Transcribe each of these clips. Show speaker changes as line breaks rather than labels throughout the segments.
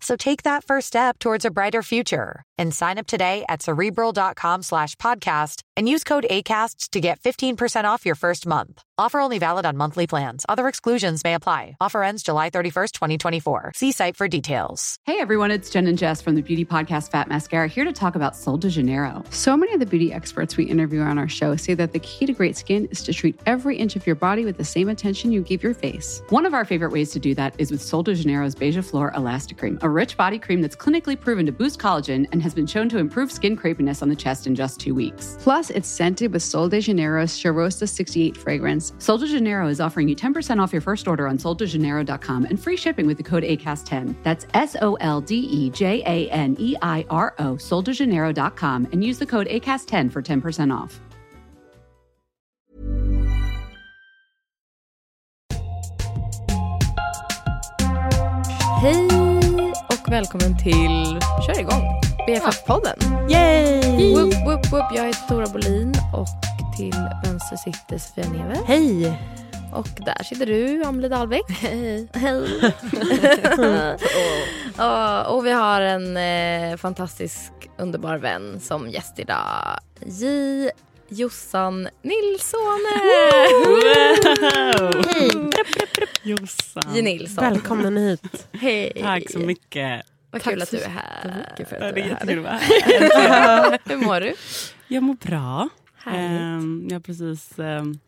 So take that first step towards a brighter future and sign up today at cerebral.com slash podcast and use code ACAST to get 15% off your first month. Offer only valid on monthly plans. Other exclusions may apply. Offer ends July 31st, 2024. See site for details.
Hey everyone, it's Jen and Jess from the beauty podcast Fat Mascara here to talk about Sol de Janeiro. So many of the beauty experts we interview on our show say that the key to great skin is to treat every inch of your body with the same attention you give your face. One of our favorite ways to do that is with Sol de Janeiro's Beija Flor Elastic Cream, rich body cream that's clinically proven to boost collagen and has been shown to improve skin crepiness on the chest in just two weeks. Plus, it's scented with Sol de Janeiro's Charosta 68 fragrance. Sol de Janeiro is offering you 10% off your first order on soldejaneiro.com and free shipping with the code ACAST10. That's S O L D E J A N E I R O, soldejaneiro.com, and use the code ACAST10 for 10% off.
Och välkommen till Kör igång, BFF-podden.
Yay!
Whoop, whoop, whoop. Jag heter Tora Bolin och till vänster sitter Sofia Neve.
Hej!
Och där sitter du, Amelie Dahlbeck. Hej. Hej. Ja, och vi har en eh, fantastisk, underbar vän som gäst idag. J. Jossan Nilsson.
Hej!
Jossan.
J. Nilsson.
Välkommen hit.
Hej.
Tack så mycket.
Vad
Tack
kul att du är här.
för att
det
du
är
är här.
jättekul att vara här.
Hur mår du?
Jag mår bra.
Härligt.
Ehm, jag har precis ehm,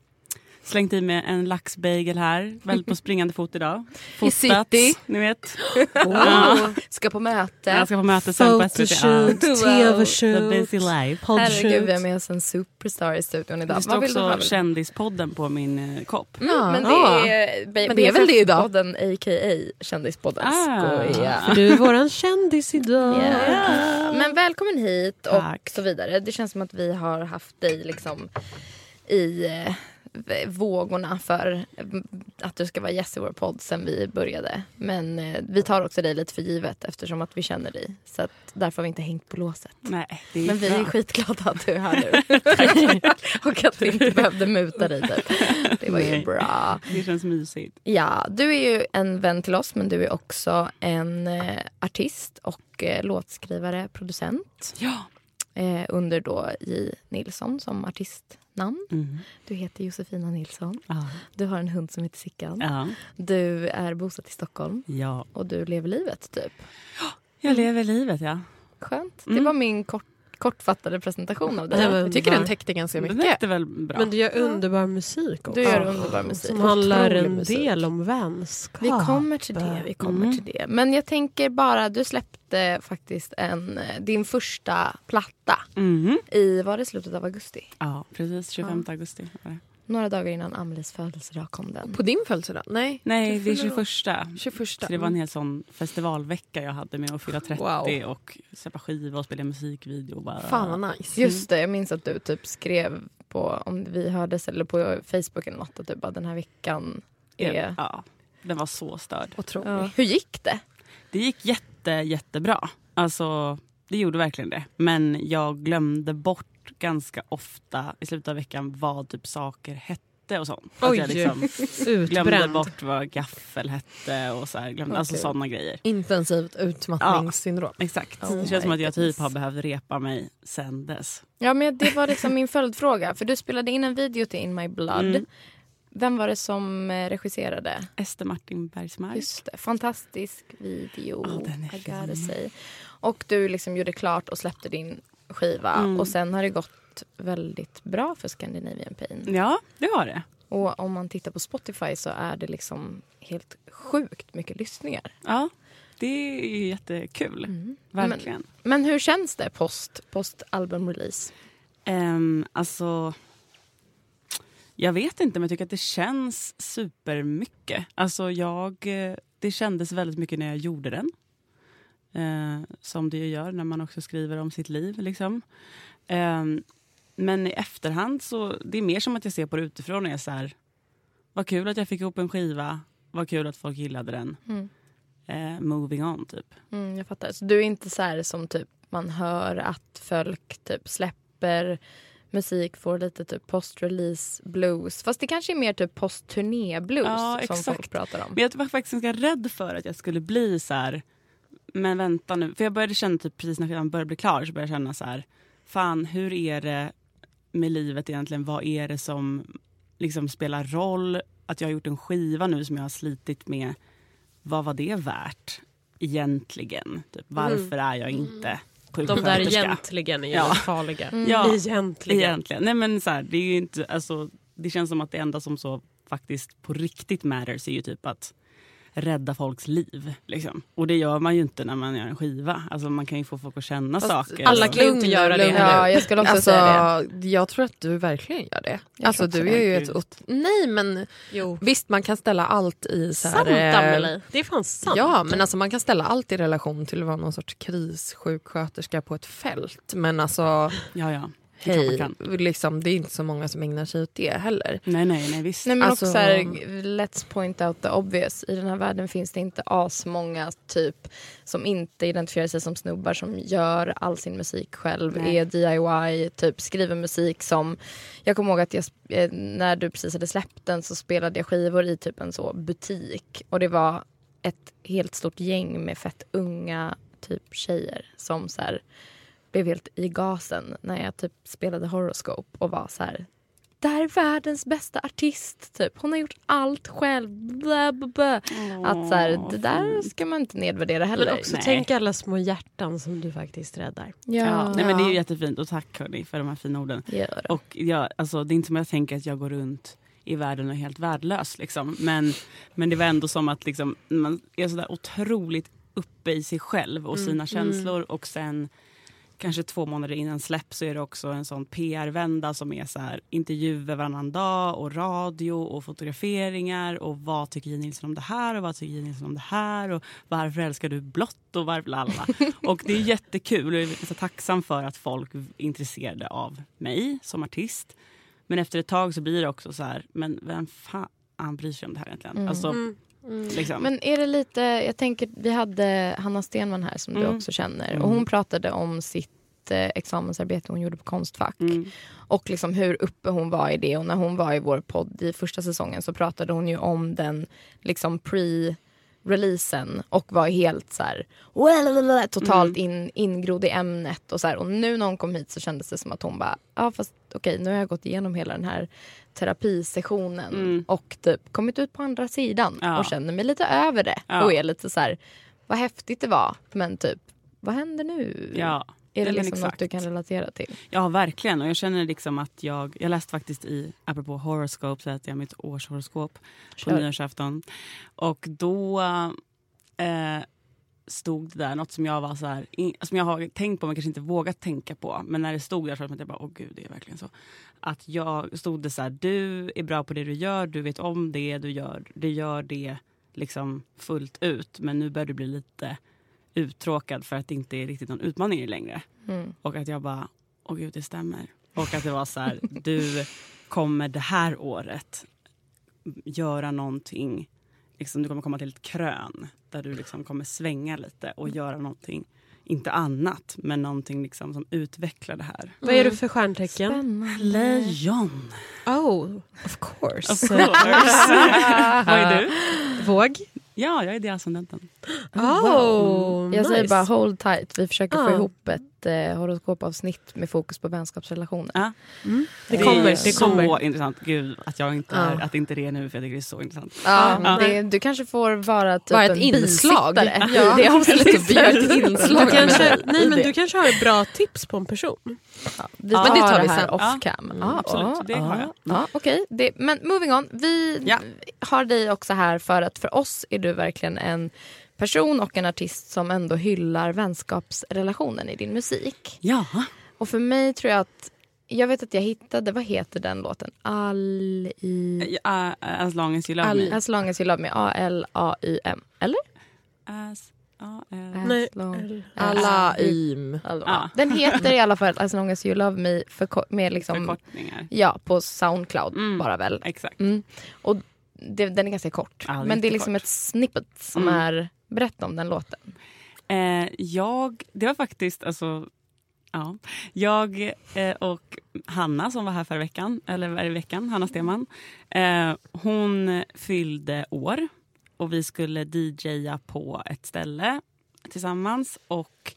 slängt i mig en laxbagel här. Väldigt på springande fot idag.
I city.
ni vet.
Oh, ska på möte.
Jag ska på möte sen på SVT.
Photoshoot,
Ja.
Wow.
The
tv-shoot,
busy life.
Herregud, vi har med oss en superstar i studion idag.
Det står
Vad vill du ha?
också Kändispodden på min eh, kopp.
Mm, men det
Ja.
är,
Men det är väl det idag?
Podden a.k.a. Kändispodden.
Ah.
Skoja.
Du är våran kändis idag.
Ja. Men välkommen hit och
Tack.
så vidare. Det känns som att vi har haft dig liksom i eh, vågorna för eh, att du ska vara gäst i vår podd sen vi började. Men eh, vi tar också dig lite för givet eftersom att vi känner dig. Så att därför har vi inte hängt på låset.
Nej,
Men vi är skitglada att du är här nu. och att vi inte behövde muta dig. Typ. Det var ju
Nej.
bra.
Det känns mysigt.
Ja, du är ju en vän till oss men du är också en eh, artist och eh, låtskrivare, producent.
Ja.
Eh, under då J. Nilsson som artistnamn.
Mm.
Du heter Josefina Nilsson.
Ja.
Du har en hund som heter Sickan.
ja.
Du är bosatt i Stockholm
Ja.
och du lever livet typ.
Jag lever livet, ja.
Skönt. Det
Mm.
var min kort, kortfattade presentation av dig. Jag tycker den täckte ganska
Den
mycket.
räckte väl bra.
Men du gör underbar musik också.
Du gör underbar musik.
Som handlar en
musik.
del om vänskap.
Vi kommer till det. Vi kommer
Mm.
till det. Men jag tänker bara, du släppte faktiskt en, din första platta
Mhm.
i, var det slutet av augusti?
Ja, precis. 25 augusti var det.
Några dagar innan Amelies födelsedag kom den.
På din födelsedag? Nej.
Nej, det är 21.
21.
Så det var en hel sån festivalvecka jag hade med att fylla 30
Wow.
och släppa skiva och spela musikvideo. och Bara.
Fan vad nice.
Just det, jag minns att du typ skrev på, om vi hördes eller på Facebook eller något, att du bara den här veckan är...
Ja, den var så störd.
Otroligt.
Ja. Hur gick det?
Det gick jätte, jättebra. Alltså, det gjorde verkligen det. Men jag glömde bort ganska ofta i slutet av veckan vad typ saker hette och sånt. Att
Oj.
jag liksom glömde
Utbränd.
bort vad gaffel hette och så här, glömde, alltså
Okej.
sådana grejer.
Intensivt utmattningssyndrom.
Exakt.
Oh
det känns som att jag typ
goodness.
har behövt repa mig sen dess.
Ja, men det var liksom min följdfråga. För du spelade in en video till In My Blood.
Mm.
Vem var det som eh, regisserade?
Ester Martin Bergsmark.
Just det, fantastisk video.
Ja, den är
I gotta
fin.
say. Och du liksom gjorde klart och släppte din skiva.
Mm.
Och sen har det gått väldigt bra för Scandinavian Pain.
Ja, det har det.
Och om man tittar på Spotify så är det liksom helt sjukt mycket lyssningar.
Ja, det är ju jättekul.
Mm.
Verkligen.
Men hur känns det post, post albumrelease?
Ehm, alltså, Jag vet inte, men jag tycker att det känns supermycket. Alltså jag, eh, det kändes väldigt mycket när jag gjorde den. Eh, som det ju gör när man också skriver om sitt liv. Liksom. Eh, men i efterhand så det är mer som att jag ser på det utifrån och är så här, vad kul att jag fick ihop en skiva, vad kul att folk gillade den.
Mm.
Eh, moving on, typ.
Mm, jag fattar. Så du är inte så här som typ man hör att folk typ släpper musik får lite typ post-release blues. Fast det kanske är mer typ post-turné blues
Ja,
som
exakt.
folk pratar om.
Men jag var faktiskt ganska rädd för att jag skulle bli så här. Men vänta nu. För jag började känna typ precis när skivan började bli klar så började jag känna så här. Fan, hur är det med livet egentligen? Vad är det som liksom spelar roll? Att jag har gjort en skiva nu som jag har slitit med. Vad var det värt egentligen? Typ, varför är jag inte
De där egentligen är ju
Ja.
farliga.
Ja,
Egentligen.
Egentligen. Nej, men så här, det, är ju inte, alltså, det känns som att det enda som så faktiskt på riktigt matters är ju typ att rädda folks liv. Liksom. Och det gör man ju inte när man gör en skiva. Alltså, man kan ju få folk att känna
Fast
saker.
alla kan ju inte göra det.
Ja, jag skulle också
Alltså,
säga det.
jag tror att du verkligen gör det.
Jag
Alltså, du är ju ett... Ot- Nej men
Jo.
visst man kan ställa allt i så här,
Sant
eh,
Amelie. Det är fan sant.
Ja men alltså man kan ställa allt i relation till att vara någon sorts krissjuksköterska på ett fält. Men alltså
Ja, ja.
Hej, liksom, det är inte så många som ägnar sig åt det heller.
Nej, nej, nej visst.
Nej men
Alltså-
också så här, let's point out the obvious. I den här världen finns det inte asmånga typ som inte identifierar sig som snubbar som gör all sin musik själv,
Nej.
är DIY, typ skriver musik som... Jag kommer ihåg att jag, eh, när du precis hade släppt den så spelade jag skivor i typ en så butik och det var ett helt stort gäng med fett unga typ tjejer som så här blev helt i gasen när jag typ spelade Horoscope och var så här det här är världens bästa artist. Typ. Hon har gjort allt själv. Blah, blah, blah. Att så här, det där ska man inte nedvärdera heller.
Men också
Nej.
tänk alla små hjärtan som du faktiskt räddar.
Ja. Nej, men det är jättefint och tack hörni för de här fina orden.
Gör det.
Och jag, alltså, det är inte som jag tänker att jag går runt i världen och är helt värdelös. Liksom. Men, men det var ändå som att liksom, man är sådär otroligt uppe i sig själv och sina känslor och sen kanske två månader innan släpp så är det också en sån PR-vända som är så här, intervjuer varannan dag och radio och fotograferingar och vad tycker J. Nilsson om det här och vad tycker J. Nilsson om det här och varför älskar du blått och varför lalala. Och det är jättekul och jag är så tacksam för att folk är intresserade av mig som artist. Men efter ett tag så blir det också så här, men vem fan bryr sig om det här egentligen? Alltså, liksom.
Men är det lite, jag tänker, vi hade Hanna Stenman här som du
Mm.
också känner
Mm.
och hon pratade om sitt eh, examensarbete hon gjorde på Konstfack
Mm.
och liksom hur uppe hon var i det och när hon var i vår podd i första säsongen så pratade hon ju om den liksom pre releasen och var helt så här well, totalt in, ingrodd i ämnet och så här. och nu när hon kom hit så kändes det som att hon bara ja fast okej nu har jag gått igenom hela den här terapisessionen
Mm.
och typ kommit ut på andra sidan
Ja.
och känner mig lite över det
Ja.
och är lite så här vad häftigt det var men typ vad händer nu?
Ja,
är det liksom något du kan relatera till?
Ja, verkligen. Och jag känner liksom att jag... Jag läste faktiskt i, apropå horoscope, så läste jag mitt årshoroskop på
Kör.
nyårsafton. Och då eh, stod det där något som jag var så här, in, som jag har tänkt på men kanske inte vågat tänka på. Men när det stod där så att jag bara, åh gud, det är verkligen så. Att jag stod det så här, du är bra på det du gör, du vet om det, du gör, du gör det liksom fullt ut. Men nu börjar du bli lite uttråkad för att det inte är riktigt någon utmaning längre.
Mm.
Och att jag bara, åh gud det stämmer. Och att det var så här, du kommer det här året göra någonting, liksom, du kommer komma till ett krön där du liksom kommer svänga lite och göra någonting, inte annat, men någonting liksom som utvecklar det här.
Vad är du för stjärntecken?
Spännande.
Lejon!
Oh, of course.
Of course. Vad är du?
Våg.
Ja, jag är det ascendenten.
Oh,
Jag säger
nice.
bara hold tight. Vi försöker få
Ja.
ihop ett eh, horoskopavsnitt med fokus på vänskapsrelationer.
Ja.
Det
är
kommer, det
så
kommer.
intressant. Gud, att, jag inte
Ja.
är, att inte det är nu, för jag tycker det är så intressant.
Ja,
Ja.
Det, du kanske får vara typ
Bara ett
en
inslag.
bisittare
Ja.
i det avsnittet.
Vi gör ett inslag.
Du kanske,
med
nej, men
det.
du kanske har ett bra tips på en person.
Vi
Ja,
tar
men det tar vi
här
sen.
off
Ja.
cam.
Mm,
Ja,
absolut.
ja,
Det har jag.
ja, Ja, okej. Det- Men moving on. Vi
Ja.
har dig också här för att för oss är du verkligen en person och en artist som ändå hyllar vänskapsrelationen i din musik.
Ja.
Och för mig tror jag att jag vet att jag hittade, vad heter den låten? All i...
Uh, as long as you love
All-
me.
As long as you love me. A-L-A-Y-M. Eller?
As, eh,
As
Nej.
long
Alla im.
Ja.
Den heter i alla fall As long as you love me med liksom,
förkortningar.
ja, på Soundcloud
Mm.
bara väl.
Exakt.
Mm. Och det, den är ganska kort.
Är
men det är liksom
jättekort.
ett snippet som
Mm.
är, berätta om den låten.
Eh, jag, det var faktiskt, alltså, ja. Jag eh, och Hanna som var här förra veckan, eller var i veckan, Hanna Stenman. Eh, hon fyllde år och vi skulle DJa på ett ställe tillsammans. Och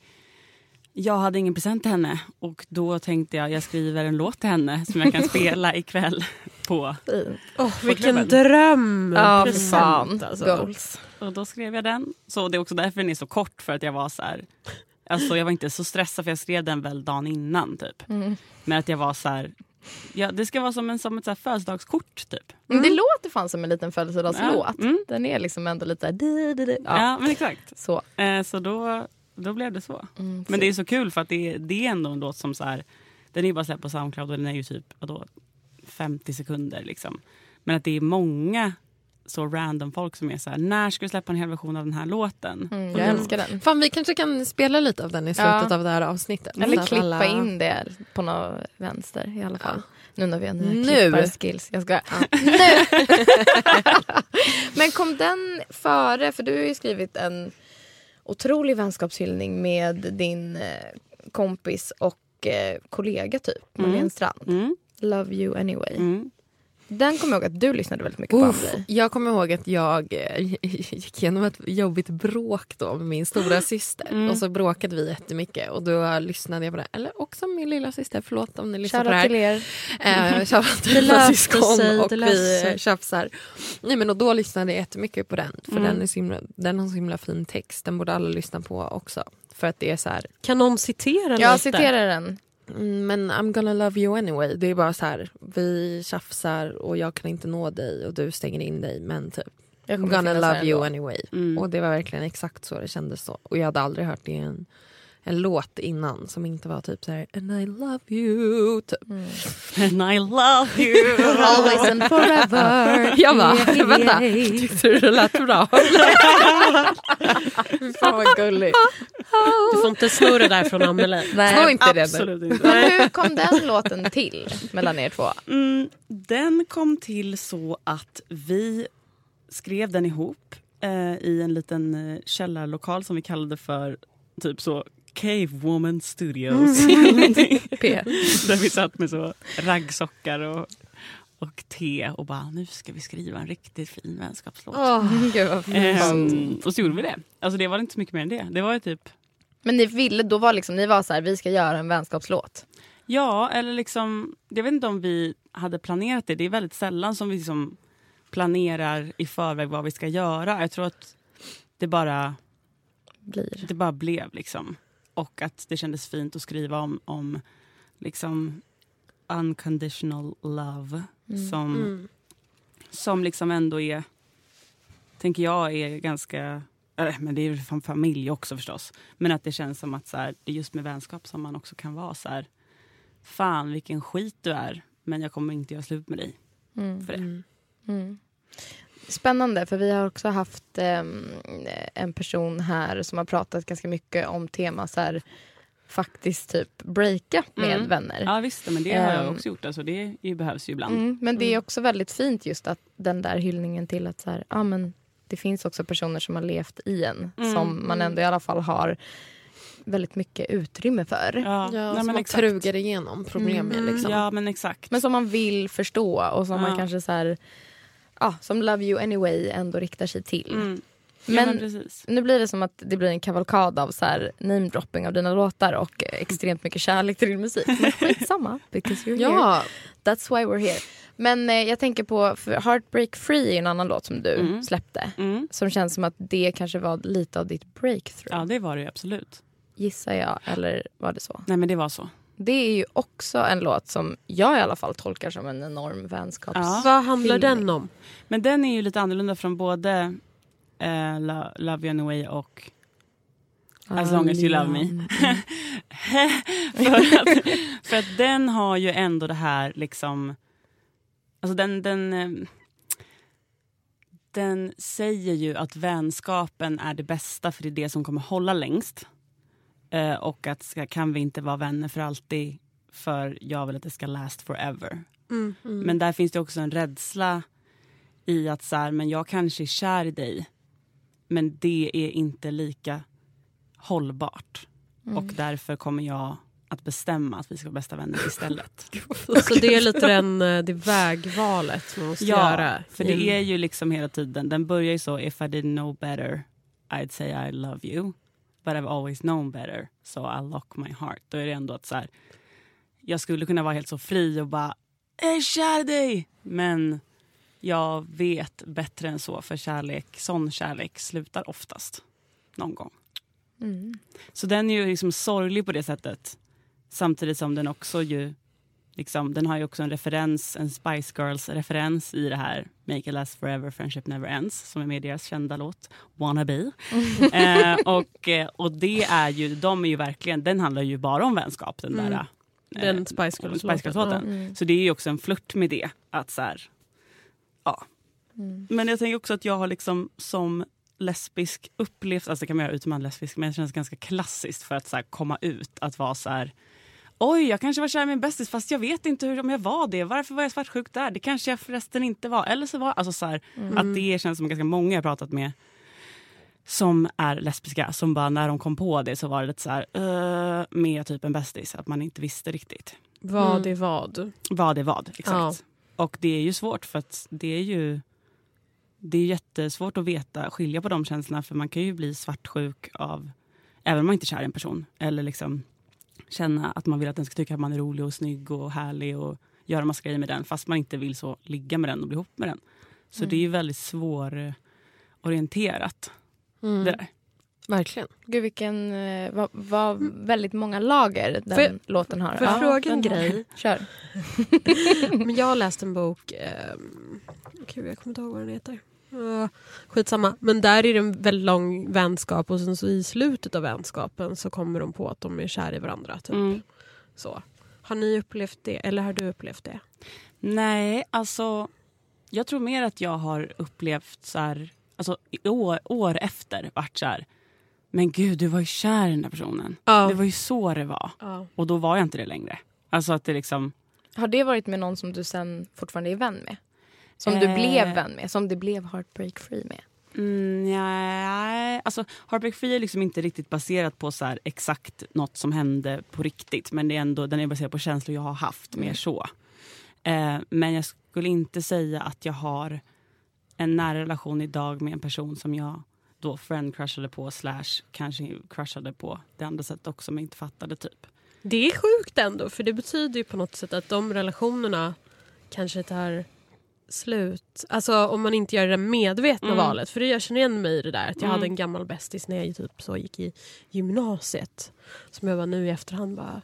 jag hade ingen present till henne och då tänkte jag jag skriver en låt till henne som jag kan spela ikväll på.
Åh, vilken
klubben.
dröm!
Ja,
Present,
fan.
alltså.
Goals.
Och då skrev jag den. Så det är också därför den är så kort för att jag var så här. Alltså jag var inte så stressad för jag skrev den väl dagen innan typ.
Mm.
Men att jag var så här. Ja, det ska vara som, en, som ett så födelsedagskort typ.
Men Det låter fan som en liten födelsedagslåt.
Ja, mm.
Den är liksom ändå lite... di, di, di.
Ja,
Ja,
men exakt.
Så.
Eh, så då, då blev det så.
Mm,
Men det är så kul för att det, är- det är ändå en låt som så här. Den är ju bara släppt på Soundcloud och den är ju typ vadå, 50 sekunder liksom. Men att det är många så random folk som är så här. När ska du släppa en hel version av den här låten?
Mm, jag älskar den.
Fan vi kanske kan spela lite av den i slutet
Ja.
av det här avsnittet.
Eller klippa
alla-
in det på något vänster i alla fall. Nu när vi har nya
Nu.
klipparskills. Jag ska Nu! Men kom den före? För du har ju skrivit en otrolig vänskapshyllning med din eh, kompis och eh, kollega typ, Marlene
Mm.
Strand.
Mm,
Love you anyway. Den kommer jag ihåg att du lyssnade väldigt mycket på.
Uff,
Amelie.
jag kommer ihåg att jag eh, gick igenom ett jobbigt bråk då med min stora syster.
Mm.
Och så bråkade vi jättemycket och då lyssnade jag på det. Eller också min lilla syster, förlåt om ni lyssnar på det
Shoutout
här.
till er.
Eh, Shoutout till mina syskon
sig,
och vi tjafsar. Nej, men och då lyssnade jag jättemycket på den. För
Mm.
den, är så himla, den har så himla fin text. Den borde alla lyssna på också. För att det är så här,
Kan någon citera
Jag
lite?
citerar den.
Mm, men I'm gonna love you anyway. Det är bara så här, vi tjafsar och jag kan inte nå dig och du stänger in dig. Men typ,
Jag
I'm gonna love you anyway.
Mm.
Och det var verkligen exakt så det kändes så. Och jag hade aldrig hört det i en, en låt innan som inte var typ så här and I love you. Typ.
Mm.
And I love you.
Always and forever.
Jag bara,
Yeah,
vänta,
yeah.
tyckte du det lät bra?
Fan vad gulligt.
Du får inte sno det där från Amelie.
Snå inte det.
Absolut inte.
Men hur kom den låten till mellan er två?
Mm, den kom till så att vi skrev den ihop eh, i en liten eh, källarlokal som vi kallade för typ så Cave Woman Studios.
P.
Där vi satt med så raggsockar och, och te och bara nu ska vi skriva en riktigt fin vänskapslåt.
Vad fint.
Ehm, och så gjorde vi det. Alltså det var inte så mycket mer än det. Det var typ
Men ni ville, då var liksom, ni var så här, vi ska göra en vänskapslåt.
Ja, eller liksom, jag vet inte om vi hade planerat det. Det är väldigt sällan som vi liksom planerar i förväg vad vi ska göra. Jag tror att det bara,
Blir.
det bara blev liksom. Och att det kändes fint att skriva om, om liksom unconditional love.
Mm.
Som,
Mm.
som liksom ändå är, tänker jag, är ganska... Eller, men det är ju familj också förstås. Men att det känns som att så här, det är just med vänskap som man också kan vara så här... Fan vilken skit du är, men jag kommer inte göra slut med dig
Mm.
för det.
Mm. Spännande, för vi har också haft ehm, en person här som har pratat ganska mycket om tema så här, faktiskt typ breaka med
Mm.
vänner.
Ja visst, men det har jag
Ehm.
också gjort. Alltså, det behövs ju ibland.
Mm, men det är också väldigt fint just att den där hyllningen till att så här, ja, men det finns också personer som har levt i en
Mm,
som man ändå i alla fall har väldigt mycket utrymme för.
Ja,
Ja,
nej,
som
men
man
exakt.
trugar igenom problem med.
Mm.
Liksom.
Ja men exakt.
Men som man vill förstå och som man
Ja.
kanske så här, ja, som Love You Anyway ändå riktar sig till.
Mm. Ja,
Men-
men precis.
Nu blir det som att det blir en kavalkad av så här namedropping av dina låtar och extremt mycket kärlek till din musik. Men skitsamma, because you're here.
Ja,
That's why we're here. Men eh, jag tänker på, Heartbreak Free är en annan låt som du
Mm.
släppte.
Mm.
Som känns som att det kanske var lite av ditt breakthrough.
Ja det var det absolut.
Gissar jag, eller var det så?
Nej men det var så.
Det är ju också en låt som jag i alla fall tolkar som en enorm vänskaps...
Ja.
Vad handlar den om?
Men den är ju lite annorlunda från både eh, Lo- Love You Anyway och As long as you love me.
Mm.
för, att, för att den har ju ändå det här liksom... Alltså den, den, eh, den säger ju att vänskapen är det bästa för det är det som kommer hålla längst. Eh, och att ska, kan vi inte vara vänner för alltid för jag vill att det ska last forever.
Mm.
Men där finns det också en rädsla i att så här, men jag kanske är kär i dig men det är inte lika hållbart. Och därför kommer jag att bestämma att vi ska vara bästa vänner istället.
Så det är lite den, eh, det vägvalet man måste
ja,
göra.
för det är ju liksom hela tiden, den börjar ju så if I didn't know better I'd say I love you. But I've always known better so I'll lock my heart. Då är det ändå att så här, jag skulle kunna vara helt så fri och bara jag är kär i dig. Men jag vet bättre än så för kärlek, sån kärlek slutar oftast någon gång.
Mm.
Så den är ju liksom sorglig på det sättet. Samtidigt som den också ju liksom, den har ju också en referens, en Spice Girls-referens i det här Make it last forever, friendship never ends som är med i deras kända låt Wannabe. eh, och, eh, och det är ju, de är ju verkligen, den handlar ju bara om vänskap den
Mm.
där eh,
Den Spice Girls-låten.
Spice Girls-låten.
Mm.
Så det är ju också en flört med det. Att så här, ja.
Mm.
Men jag tänker också att jag har liksom som lesbisk upplevt, alltså det kan man göra utan man lesbisk, men det känns ganska klassiskt för att så här, komma ut. Att vara så här, oj jag kanske var kär i min bästis fast jag vet inte hur, om jag var det. Varför var jag svartsjuk där? Det kanske jag förresten inte var. Eller så var alltså så här, Att det känns som ganska många jag har pratat med som är lesbiska som bara när de kom på det så var det lite så här uh, med typ en bästis att man inte visste riktigt
Vad
Mm.
är vad.
vad det var. Exakt.
Ja.
Och det är ju svårt för att det är ju det är jättesvårt att veta, skilja på de känslorna för man kan ju bli svartsjuk av, även om man inte är kär i en person, eller liksom känna att man vill att den ska tycka att man är rolig och snygg och härlig och göra massa grejer med den fast man inte vill så ligga med den och bli ihop med den. Så det är ju väldigt svårorienterat
Mm.
det där.
Verkligen.
Gud vilken, eh, vad, vad väldigt många lager den
jag-
låten har.
får jag fråga en grej?
Kör.
Men jag har läst en bok, um, Gud, jag kommer inte ihåg vad den heter. Uh, skitsamma. Men där är det en väldigt lång vänskap och sen så i slutet av vänskapen så kommer de på att de är kära i varandra. Typ.
Mm.
Så. Har ni upplevt det? Eller har du upplevt det?
Nej, alltså jag tror mer att jag har upplevt så här, alltså år, år efter vart så här, men gud du var ju kär i den där personen.
Ja.
Det var ju så det var.
Ja.
Och då var jag inte det längre. Alltså att det liksom,
Har det varit med någon som du sen fortfarande är vän med? Som du
Eh.
blev vän med? Som du blev heartbreak free med?
mm, nej, alltså Heartbreak Free är liksom inte riktigt baserat på så här, exakt något som hände på riktigt. Men det är ändå, den är baserad på känslor jag har haft, mer så. Eh, men jag skulle inte säga att jag har en nära relation idag med en person som jag då friend crushade på slash kanske crushade på det andra sättet också men inte fattade typ.
Det är sjukt ändå för det betyder ju på något sätt att de relationerna kanske tar slut. Alltså om man inte gör det medvetna
Mm.
valet. För det jag känner igen mig i det där. Att jag
Mm.
hade en gammal bästis när jag typ så gick i gymnasiet. Som jag var nu i efterhand bara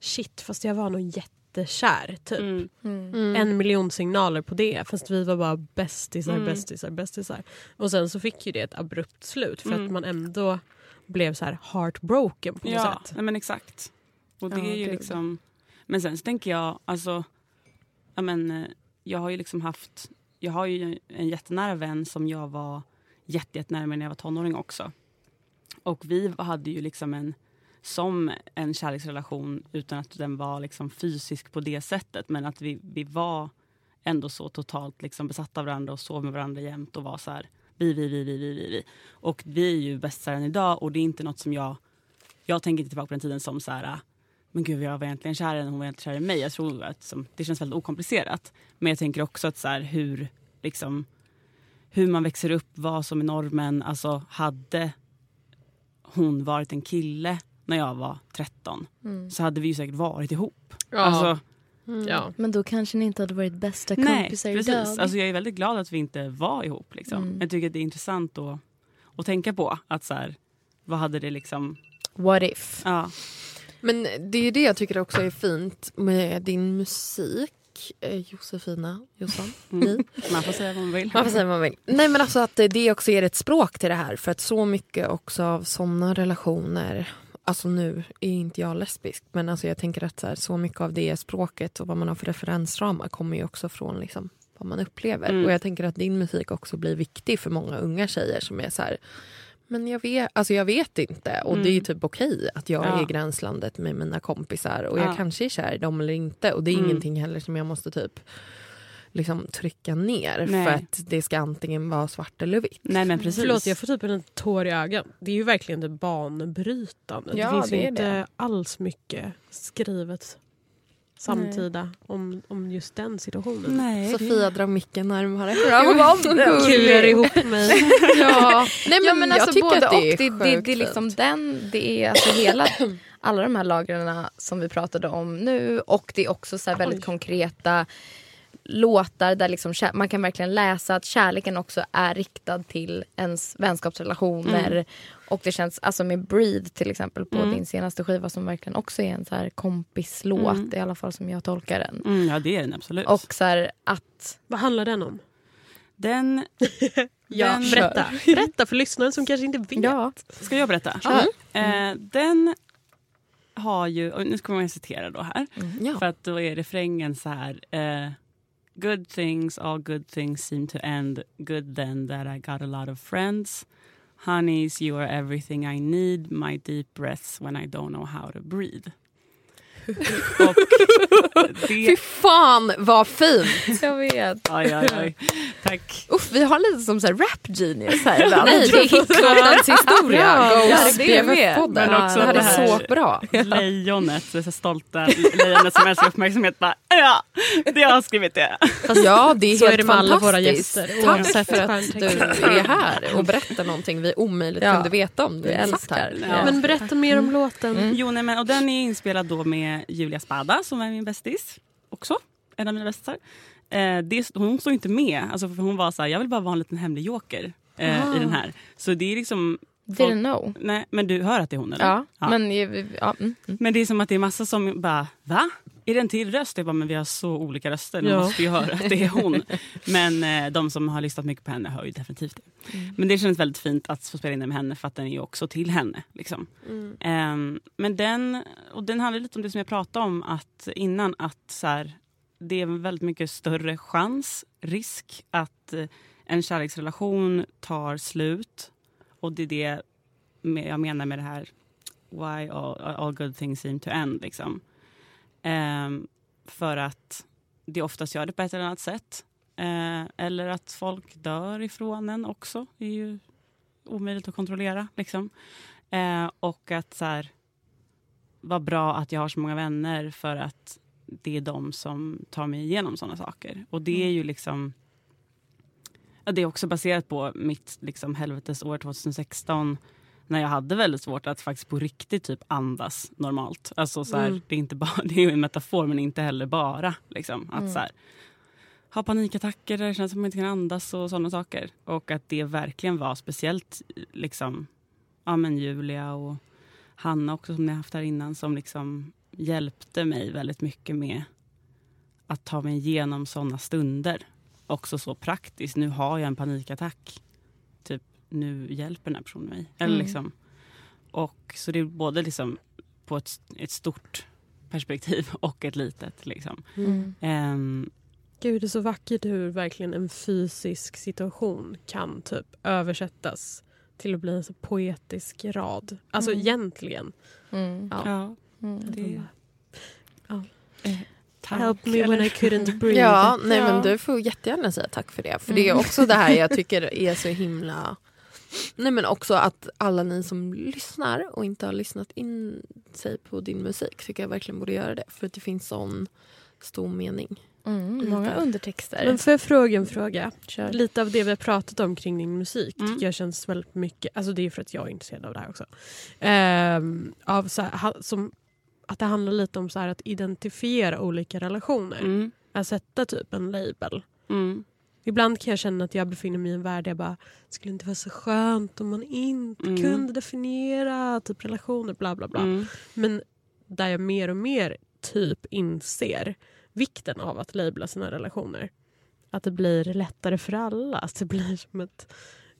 shit fast jag var nog jättekär typ.
Mm.
Mm.
En miljon signaler på det fast vi var bara bästisar,
Mm.
bästisar, bästisar. Och sen så fick ju det ett abrupt slut för
Mm.
att man ändå blev så här heartbroken på något
Ja,
sätt.
nej, men exakt. Och det
Ja,
är ju
gud.
liksom... Men sen så tänker jag, alltså... Ja, men, eh, jag har ju liksom haft... Jag har ju en jättenära vän som jag var jättenära med när jag var tonåring också. Och vi hade ju liksom en som en kärleksrelation utan att den var liksom fysisk på det sättet. Men att vi, vi var ändå så totalt liksom besatta av varandra och sov med varandra jämt och var så här vi, vi, vi, vi, vi, vi, vi. Och vi är ju bästisar än idag och det är inte något som jag jag tänker inte tillbaka på den tiden som så här, men gud jag var egentligen kär i henne, hon var egentligen kär i mig. Jag tror att som, det känns väldigt okomplicerat. Men jag tänker också att så här, hur, liksom, hur man växer upp, vad som är normen. Alltså hade hon varit en kille när jag var 13
Mm.
så hade vi ju säkert varit ihop.
Ja.
Alltså,
Ja.
Men då kanske ni inte hade varit bästa
nej,
kompisar
precis.
idag.
Alltså, jag är väldigt glad att vi inte var ihop. Liksom.
Mm.
Jag tycker att det är intressant att, att tänka på. Att så här, vad hade det liksom...
What if?
Ja.
Men det är det jag tycker också är fint med din musik. Eh, Josefina Jossan.
Mm. Man får säga vad man vill.
Man får säga vad man vill. Nej men alltså att det också ger ett språk till det här. För att så mycket också av såna relationer Alltså nu är inte jag lesbisk men alltså jag tänker att så, här, så mycket av det språket och vad man har för referensramar kommer ju också från liksom, vad man upplever.
Mm.
Och jag tänker att din musik också blir viktig för många unga tjejer som är så här men jag vet, alltså jag vet inte och det är
Mm.
typ okej att jag
Ja.
är i gränslandet med mina kompisar och
Ja.
jag kanske är kär i dem eller inte och det är
Mm.
ingenting heller som jag måste typ liksom trycka ner
Nej.
för att det ska antingen vara svart eller vitt.
Nej men precis.
Förlåt, jag får typ en tår i ögat. Det är ju verkligen det banbrytande.
Ja,
det finns
det
inte
det.
allt mycket skrivet samtida om, om just den situationen.
Nej,
Sofia drar micken närmare.
Kurar ihop mig.
ja. Nej, men
ja, men alltså
jag tycker
både
att det är
och. Det, det, det är liksom den, det är alltså hela, alla de här lagren som vi pratade om nu och det är också så här väldigt
Oj.
konkreta låtar där liksom, man kan verkligen läsa att kärleken också är riktad till ens vänskapsrelationer. Och det känns, alltså med Breathe till exempel på
Mm.
din senaste skiva som verkligen också är en så här kompislåt
Mm.
i alla fall som jag tolkar den.
Mm, ja det är den absolut.
Och så här att
Vad handlar den om?
den,
Ja,
den
berätta. berätta för lyssnaren som kanske inte vet.
Ja.
Ska jag berätta?
Kör.
Eh, den har ju, och nu ska man citera då här.
Ja.
För att då är refrängen så här. Eh, good things, all good things seem to end. Good then that I got a lot of friends. Honeys, you are everything I need. My deep breaths when I don't know how to breathe. och
Fy
det...
fan vad fint!
Jag vet.
Oj, oj, oj. Tack.
Uff, vi har lite som så här rap genius här ibland.
Nej, det är hitlåtens historia.
Ja,
Go
ja, det är det.
BFF-podden.
Men också
det här
det
är
här-
så bra.
Lejonet, det så stolta lejonet som älskar uppmärksamhet. Bara, ja, det har jag skrivit det.
Ja, det är
Så är
helt
det med alla våra gäster,
Tack för att du är här och berättar någonting vi omöjligt
Ja.
kunde veta om.
Vi älskar.
här.
Ja.
Men berätta mer om låten.
Mm.
Jo, nej, men, och den är inspelad då med Julia Spada som är min bästis också. En av mina bästisar. Eh, det, hon står inte med, alltså, för hon var så här, jag vill bara vara en liten hemlig joker eh,
Ah.
i den här. Så det är liksom...
Didn't know.
Nej, men du hör att det är hon eller?
Ja,
Ja.
men ju- ja, mm, mm.
Men det är som att det är massa som bara, va? Är det en till röst? Jag bara, men vi har så olika röster, ni
Ja.
måste ju höra att det är hon. men eh, de som har lyssnat mycket på henne hör ju definitivt det. Men det känns väldigt fint att få spela in den med henne för att den är ju också till henne. Liksom. Ehm, men den, och den handlar lite om det som jag pratade om att, innan, att så här, det är väldigt mycket större chans, risk att eh, en kärleksrelation tar slut. Och det är det jag menar med det här why all, all good things seem to end. Liksom. Ehm, för att det oftast gör det på ett eller annat sätt. Eh, eller att folk dör ifrån en också. Det är ju omöjligt att kontrollera. Liksom. Eh, och att så här, vad bra att jag har så många vänner för att det är de som tar mig igenom såna saker. Och det är ju liksom... Det är också baserat på mitt liksom, helvetesår 2016 när jag hade väldigt svårt att faktiskt på riktigt typ andas normalt. Alltså, så här,
Mm.
det, är inte bara, det är en metafor men inte heller bara. Liksom, att så här, ha panikattacker där det känns som man inte kan andas och sådana saker. Och att det verkligen var speciellt liksom, ja, men Julia och Hanna också som ni haft här innan som liksom hjälpte mig väldigt mycket med att ta mig igenom sådana stunder. Också så praktiskt. Nu har jag en panikattack. Nu hjälper den här personen mig. Eller
Mm.
liksom, och så det är både liksom på ett, ett stort perspektiv och ett litet. Liksom.
Mm.
Ehm,
Gud, det är så vackert hur verkligen en fysisk situation kan typ översättas till att bli en så poetisk rad. Alltså
Mm.
egentligen.
Mm.
Ja.
ja,
Mm.
det...
Ja.
Eh, tack.
Help me when I couldn't breathe.
Ja, nej
Ja.
men du får jättegärna säga tack för det. För det är också det här jag tycker är så himla... Nej men också att alla ni som lyssnar och inte har lyssnat in sig på din musik tycker jag verkligen borde göra det. För att det finns sån stor mening.
Mm. Många undertexter.
Men får jag fråga en fråga?
Kör.
Lite av det vi har pratat om kring din musik
Mm.
tycker jag känns väldigt mycket, alltså det är för att jag är intresserad av det här också. Ehm, av så här, som, att det handlar lite om så här att identifiera olika relationer.
Mm,
Att sätta typ en label.
mm,
Ibland kan jag känna att jag befinner mig i en värld där jag bara, skulle inte vara så skönt om man inte
Mm.
kunde definiera typ relationer, bla bla bla.
mm,
Men där jag mer och mer typ inser vikten av att labla sina relationer. Att det blir lättare för alla. Att det blir som ett,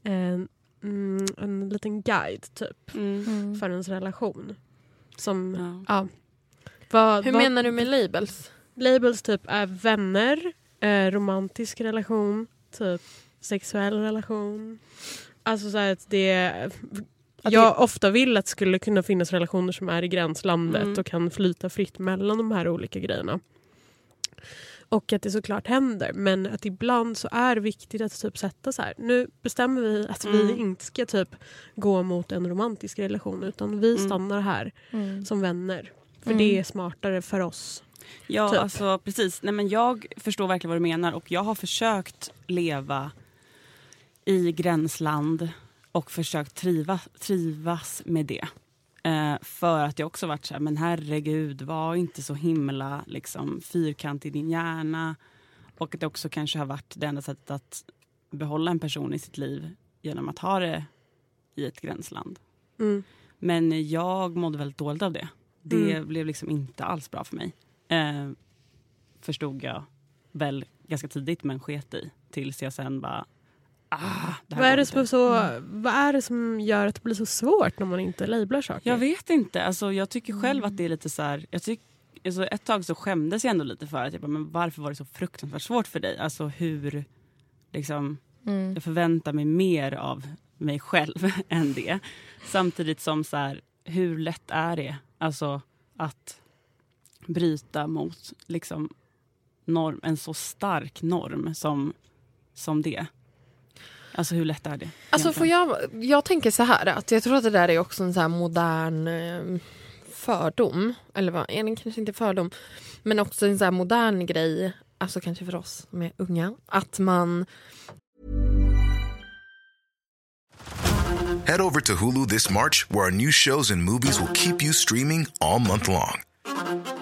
en, mm, en liten guide typ
Mm.
för ens relation. Som,
Ja.
ja. Vad,
Hur
vad,
menar du med labels?
Labels typ är vänner, eh, romantisk relation, typ sexuell relation. Alltså så att det...
Att
Jag ofta vill att det skulle kunna finnas relationer som är i gränslandet
Mm.
och kan flyta fritt mellan de här olika grejerna. Och att det såklart händer men att ibland så är det viktigt att typ sätta så här. Nu bestämmer vi att vi
Mm.
inte ska typ gå mot en romantisk relation utan vi
Mm.
stannar här
Mm.
som vänner. För
Mm.
det är smartare för oss.
Ja,
Typ.
alltså precis. Nej, men jag förstår verkligen vad du menar och jag har försökt leva i gränsland och försökt triva, trivas med det. Eh, för att jag också varit så här, men herregud, var inte så himla liksom, fyrkant i din hjärna. Och att det också kanske har varit det enda sättet att behålla en person i sitt liv genom att ha det i ett gränsland.
Mm.
Men jag mådde väldigt dåligt av det. Det
Mm.
blev liksom inte alls bra för mig. Eh, förstod jag väl ganska tidigt men sket i. Tills jag sen bara... Ah,
Vad är, det som är så, vad är det som gör att det blir så svårt när man inte lablar saker?
Jag vet inte. Alltså, jag tycker själv att det är lite så här... Jag tyck, alltså, ett tag så skämdes jag ändå lite för att jag bara, men varför var det så fruktansvärt svårt för dig? Alltså hur... Liksom,
Mm.
jag förväntar mig mer av mig själv än det. Samtidigt som så här, hur lätt är det alltså, att bryta mot liksom, norm, en så stark norm som, som det? Alltså hur lätt är det?
Alltså får jag, jag tänker så här att jag tror att det där är också en så här modern eh, fördom. Eller vad, är det kanske inte fördom. Men också en så här modern grej, alltså kanske för oss som är unga. Att man
Head over to Hulu this March, where our new shows and movies will keep you streaming all month long.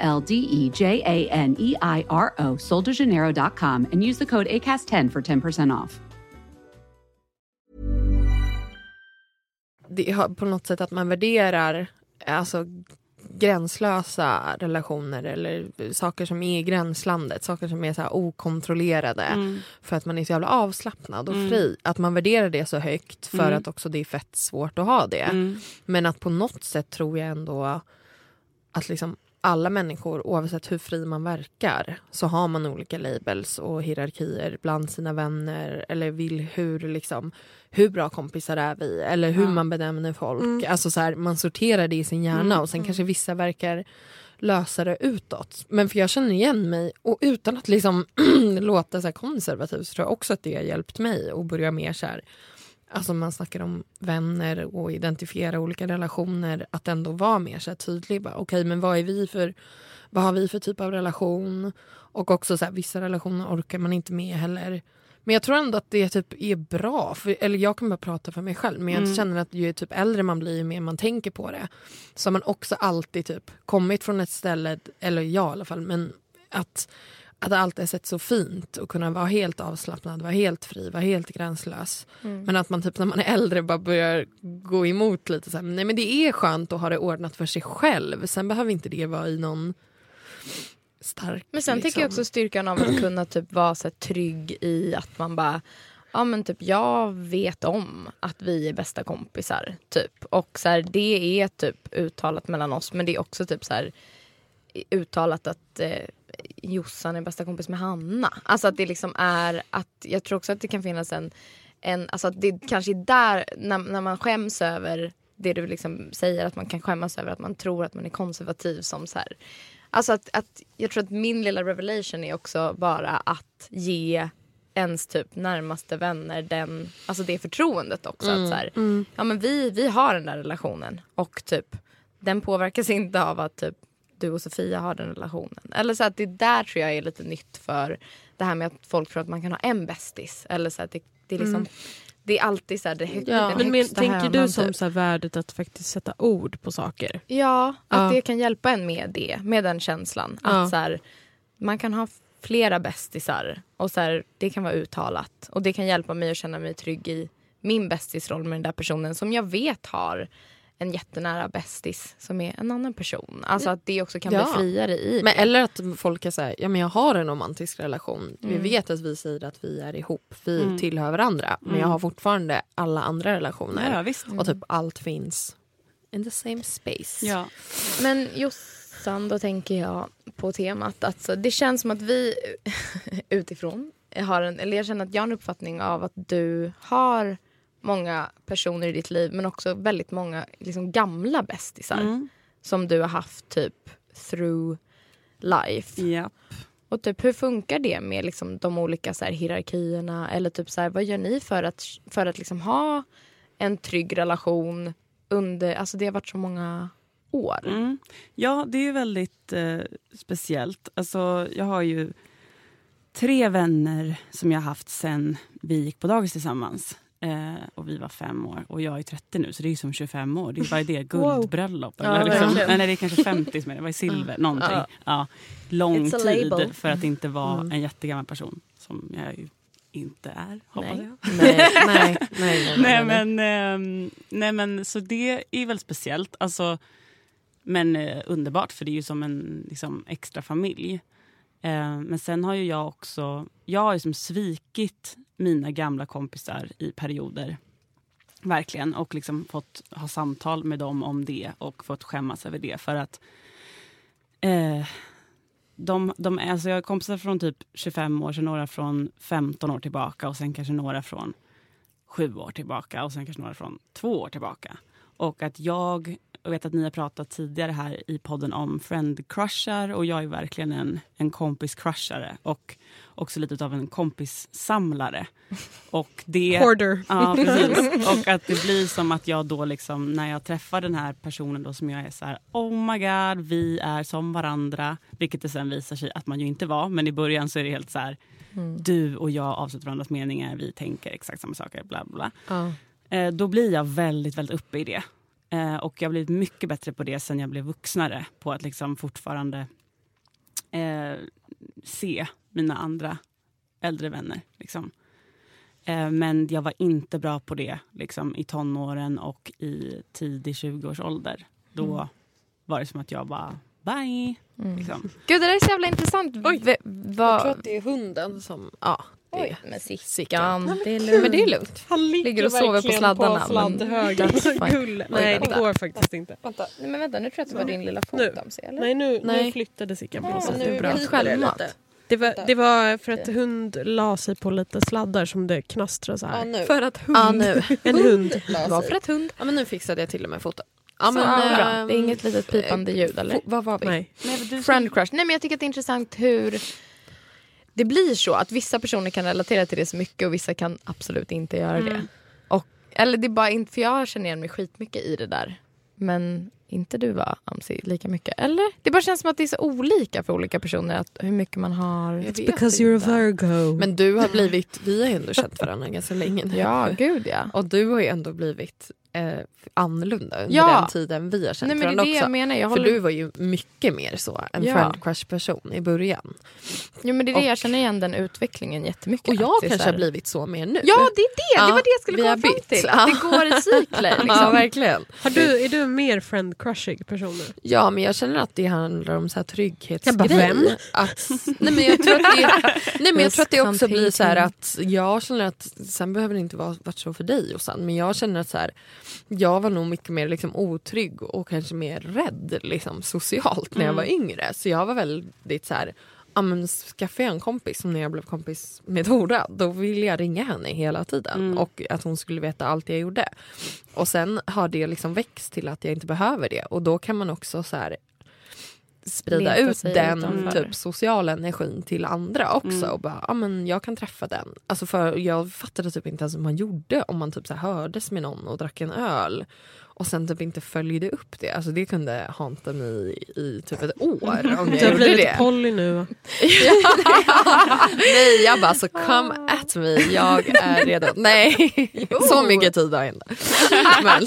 L D E J A N E I R O, soldejaneiro.com, and use the code ACAST10 for 10% off.
det har på något sätt att man värderar alltså, gränslösa relationer eller saker som är i gränslandet, saker som är så här okontrollerade
Mm.
för att man är så jävla avslappnad och
Mm.
fri. Att man värderar det så högt för
Mm.
att också det är fett svårt att ha det.
Mm.
Men att på något sätt tror jag ändå att liksom alla människor, oavsett hur fri man verkar, så har man olika labels och hierarkier bland sina vänner eller vill hur, liksom, hur bra kompisar är vi eller hur
Ja.
man benämner folk.
Mm.
Alltså så här, man sorterar det i sin hjärna
Mm,
och sen kanske vissa verkar lösare utåt. Men för jag känner igen mig och utan att liksom låta så konservativ så tror jag också att det har hjälpt mig att börja mer så här Alltså man snackar om vänner och identifiera olika relationer. Att ändå vara mer så här tydlig. Okej, men vad är vi för... Vad har vi för typ av relation? Och också så här, vissa relationer orkar man inte med heller. Men jag tror ändå att det typ är bra. För, eller jag kan bara prata för mig själv. Men jag
Mm.
känner att ju typ äldre man blir, ju mer man tänker på det. Så har man också alltid typ kommit från ett ställe, eller jag i alla fall, men att att alltid har sett så fint att kunna vara helt avslappnad, vara helt fri, vara helt gränslös.
Mm.
Men att man typ när man är äldre bara börjar gå emot lite. Så här, nej men det är skönt att ha det ordnat för sig själv. Sen behöver inte det vara i någon stark...
Men sen tycker jag också styrkan av att kunna typ vara så trygg i att man bara Ja men typ jag vet om att vi är bästa kompisar. typ Och så här, det är typ uttalat mellan oss men det är också typ så här uttalat att eh, Jossan är bästa kompis med Hanna. Alltså att det liksom är att jag tror också att det kan finnas en en, alltså att det kanske är där när, när man skäms över det du liksom säger att man kan skämmas över att man tror att man är konservativ som så här. Alltså att, att jag tror att min lilla revelation är också bara att ge ens typ närmaste vänner den, alltså det förtroendet också. Att så här, ja, men vi, vi har den där relationen och typ den påverkas inte av att typ du och Sofia har den relationen. Eller så att det där tror jag är lite nytt för det här med att folk tror att man kan ha en bästis. Eller så att det, det är liksom det är alltid så här, det hö-
Ja.
den
Men men,
högsta
tänker du som
typ.
så här, värdet att faktiskt sätta ord på saker?
Ja, att
Ja.
det kan hjälpa en med det, med den känslan.
Ja.
Att så här, man kan ha flera bästisar och så här, det kan vara uttalat. Och det kan hjälpa mig att känna mig trygg i min bästisroll med den där personen som jag vet har en jättenära bästis som är en annan person. Alltså att det också kan
Ja.
bli friare i
Men
det.
eller att folk är såhär, ja men jag har en romantisk relation. Vi
Mm.
vet att vi säger att vi är ihop, vi
Mm.
tillhör varandra. Men jag har fortfarande alla andra relationer.
Ja, visst.
Och typ allt finns in the same space.
Ja.
Men Jossan, då tänker jag på temat. Alltså, det känns som att vi utifrån har en, eller jag känner att jag har en uppfattning av att du har många personer i ditt liv men också väldigt många liksom, gamla bästisar
Mm.
som du har haft typ through life.
Ja.
Och typ hur funkar det med liksom, de olika så här, hierarkierna eller typ så här, vad gör ni för att, för att liksom, ha en trygg relation under, alltså det har varit så många år.
Mm. Ja, det är ju väldigt eh, speciellt. Alltså, jag har ju tre vänner som jag har haft sen vi gick på dagis tillsammans. Eh, och vi var fem år och jag är 30 nu så det är ju som 25 år. Det är bara det guldbröllop.
Ja,
eller liksom,
verkligen.
nej, det är kanske 50 som är det. var silver, någonting.
Ja.
Ja. Lång tid för att inte vara
Mm.
en jättegammal person. Som jag ju inte är, hoppas
Nej.
jag.
Nej, nej, nej, nej,
men, ehm, nej men så det är väldigt speciellt. Alltså, men eh, underbart för det är ju som en liksom, extra familj. Eh, men sen har ju jag också, jag har ju som svikit mina gamla kompisar i perioder. Verkligen. Och liksom fått ha samtal med dem om det och fått skämmas över det. För att eh, de, de är, alltså jag har kompisar från typ 25 år, sen några från 15 år tillbaka och sen kanske några från 7 år tillbaka och sen kanske några från 2 år tillbaka. Och att jag, jag vet att ni har pratat tidigare här i podden om friend-crushar och jag är verkligen en, en kompis-crushare och också lite av en kompissamlare. Och det...
Hoarder.
Ja, precis. Och att det blir som att jag då liksom, när jag träffar den här personen då som jag är så här, oh my god, vi är som varandra. Vilket det sen visar sig att man ju inte var. Men i början så är det helt så här, du och jag avslutar varandras meningar, vi tänker exakt samma saker, bla bla.
Ja.
Eh, då blir jag väldigt, väldigt uppe i det. Eh, och jag har blivit mycket bättre på det sen jag blev vuxnare. På att liksom fortfarande eh, se mina andra äldre vänner. Liksom. Eh, men jag var inte bra på det liksom, i tonåren och i tidig 20-årsålder. Då var det som att jag bara, bye. Liksom.
Gud det där är så jävla intressant.
Oj.
V-
Jag
vad-
tror att det är hunden som... Ja,
Oj, men
Sickan.
Sickan. Det är lugnt.
Men det är lugnt.
Han
Ligger och sover på sladdarna,
På
men
sladdhögen. Gull. Nej, det går faktiskt inte.
Vänta.
Nej, men vänta, nu tror jag att det var din lilla fot
Nu.
de ser, eller?
Nej, nu, nu
Nej.
flyttade Sickan på sig.
nu
Det är bra.
det.
Det var, det var för att hund la sig på lite sladdar som det knastrade så här.
Ja, nu.
För att hund,
Ja, nu.
en hund.
Vad för ett hund?
Ja, men nu fixade jag till och med foten. Ja, men, ehm,
Det är inget litet pipande ljud eller?
Vad var vi?
Nej.
Friend crush. Nej men jag tycker att det är intressant hur det blir så att vissa personer kan relatera till det så mycket och vissa kan absolut inte göra det. Och, eller det är bara inte, för jag känner igen mig skitmycket i det där. Men inte du va, Amsi, lika mycket? Eller? Det bara känns som att det är så olika för olika personer att hur mycket man har.
Vet
Because you're a. Virgo.
Men du har blivit, vi har ju ändå känt varandra ganska länge nu.
Ja, gud ja.
Och du har ju ändå blivit eh, annorlunda under
Ja.
den tiden vi har känt
Nej men det är
varandra
det
också.
jag menar. Jag
För
håller...
du var ju mycket mer så, en
Ja.
friend crush person i början.
jo, men det är det
och-
jag känner igen den utvecklingen jättemycket.
Och jag
det
kanske
här-
har blivit så mer nu.
Ja det är det, det
Ja,
var det jag skulle komma fram
bytt.
till.
Ja.
Det går i cykler. Liksom.
Ja, verkligen.
Har du, är du en mer friend-crushig person nu?
Ja, men jag känner att det handlar om så här trygghetsgrej.
Jag bara, vem?
Att, nej, men jag tror att det, nej, men jag tror att det också blir så här att jag känner att, sen behöver det inte vara varit så för dig och sen, men jag känner att så här, jag var nog mycket mer liksom otrygg och kanske mer rädd liksom, socialt när jag var yngre. Så jag var väldigt så här ja, men skaffar jag en kompis som när jag blev kompis med Tora då ville jag ringa henne hela tiden
Mm.
och att hon skulle veta allt jag gjorde. Och sen har det liksom växt till att jag inte behöver det och då kan man också så här sprida
Leta
ut den
utanför.
typ sociala energin till andra också
Mm.
och bara, ja men jag kan träffa den. Alltså för jag fattade typ inte ens hur man gjorde om man typ så här hördes med någon och drack en öl och sen typ inte följde upp det. Alltså det kunde hanta mig i, i typ ett år om jag
Du har
gjorde
blivit
det.
Polly nu.
Nej jag bara så come at me, jag är redo. Nej, så mycket tid har jag inte. Men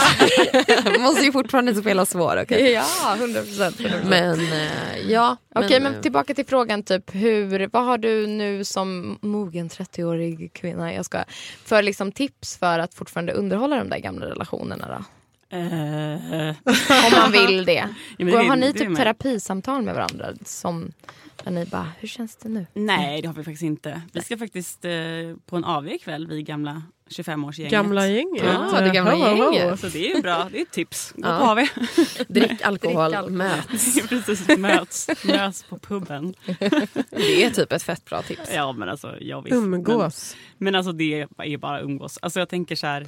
jag måste ju fortfarande spela svår okej.
Ja, 100 procent.
Men eh, ja.
Okej, men
eh,
tillbaka till frågan. typ hur, Vad har du nu som mogen 30-årig kvinna jag ska, för liksom tips för att fortfarande underhålla de där gamla relationerna? Då?
Eh,
Om man vill det.
men det-
Går- har ni typ
med.
terapisamtal med varandra? Som, där ni bara, hur känns det nu?
Nej, det har vi faktiskt inte. Vi ska faktiskt eh, på en AV ikväll, vi gamla 25-årsgänget.
Gamla gänget.
Ja, det gamla
Ho, ho, ho.
gänget.
Så det är ju bra, det är ett tips. Gå
Ja.
på AV.
drick alkohol,
Drick alkohol.
möts.
Precis, möts, möts på puben.
Det är typ ett fett bra tips.
Ja men alltså, jag visst.
Umgås.
Men, men alltså det är bara umgås. Alltså jag tänker så här.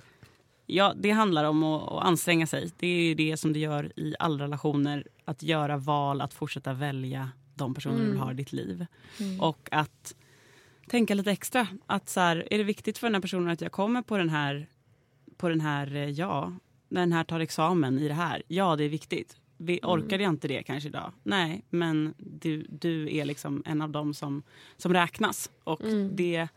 Ja, det handlar om att, att anstränga sig. Det är det som du gör i alla relationer. Att göra val, att fortsätta välja de personer du vill ha i ditt liv. Och att tänka lite extra. Att så här, är det viktigt för den här personen att jag kommer på den här, på den här, eh, ja, den här tar examen i det här. Ja, det är viktigt. Vi, orkade jag inte det kanske idag? Nej, men du, du är liksom en av dem som, som räknas. Och det,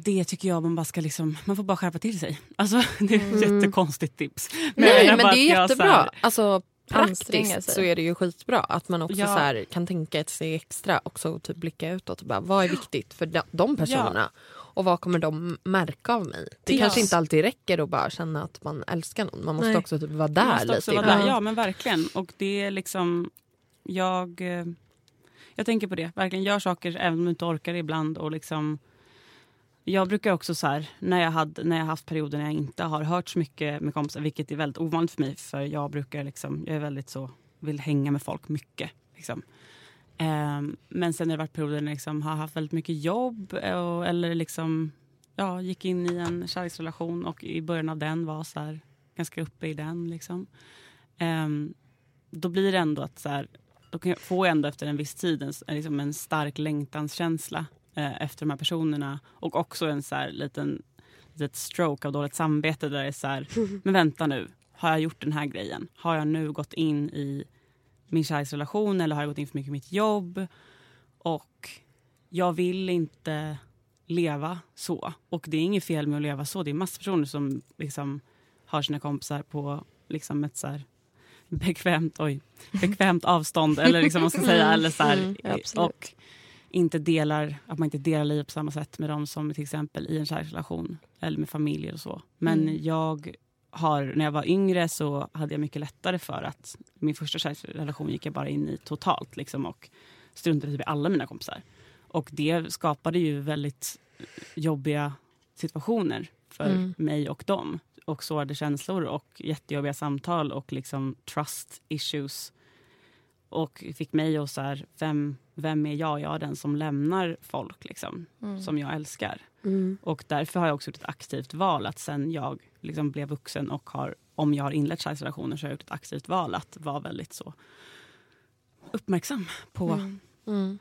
det tycker jag man bara ska liksom, man får bara skärpa till sig. Alltså det är ett jättekonstigt tips. jag
Nej men det är jättebra.
här-
Alltså praktiskt så är det ju skitbra att man också
Ja.
så här, kan tänka ett steg extra också typ blicka utåt och bara vad är viktigt för de, de personerna och vad kommer de märka av mig? Det
Ja.
kanske inte alltid räcker att bara känna att man älskar någon. Man måste
Nej.
också typ vara där
måste
lite.
vara där. Ja men verkligen. Och det är liksom, jag, eh, jag tänker på det. Verkligen gör saker även om du inte orkar ibland. Och liksom, jag brukar också så här, när jag, hade, när jag haft perioder när jag inte har hört så mycket med kompisar, vilket är väldigt ovanligt för mig, för jag brukar liksom, jag är väldigt så, vill hänga med folk mycket. Liksom. Um, men sen har det varit perioder när jag liksom har haft väldigt mycket jobb eh, och, eller liksom, ja, gick in i en kärleksrelation och i början av den var så här, ganska uppe i den. Liksom. Um, då blir det ändå att så här, då kan jag få ändå efter en viss tid en, liksom en stark längtanskänsla eh, efter de här personerna. Och också en så här liten litet stroke av dåligt samvete där det är så här, men vänta nu, har jag gjort den här grejen? Har jag nu gått in i min kärleksrelation eller har jag gått in för mycket i mitt jobb? Och jag vill inte leva så. Och det är inget fel med att leva så. Det är massor personer som liksom har sina kompisar på liksom ett så här bekvämt, oj, bekvämt avstånd eller liksom man ska säga. Eller så här,
Mm,
och inte delar, att man inte delar liv på samma sätt med dem som till exempel i en kärleksrelation eller med familjer och så. Men
Mm.
jag har, när jag var yngre så hade jag mycket lättare för att min första kärleksrelation gick jag bara in i totalt liksom och struntade typ i alla mina kompisar. Och det skapade ju väldigt jobbiga situationer för
Mm.
mig och dem. Och sårade känslor och jättejobbiga samtal och liksom trust issues. Och fick mig att så här, vem, vem är jag? Jag är den som lämnar folk liksom, som jag älskar.
Mm.
Och därför har jag också gjort ett aktivt val att sen jag liksom blev vuxen och har, om jag har inlett kärleksrelationer så har jag gjort ett aktivt val att vara väldigt så uppmärksam på,
Mm.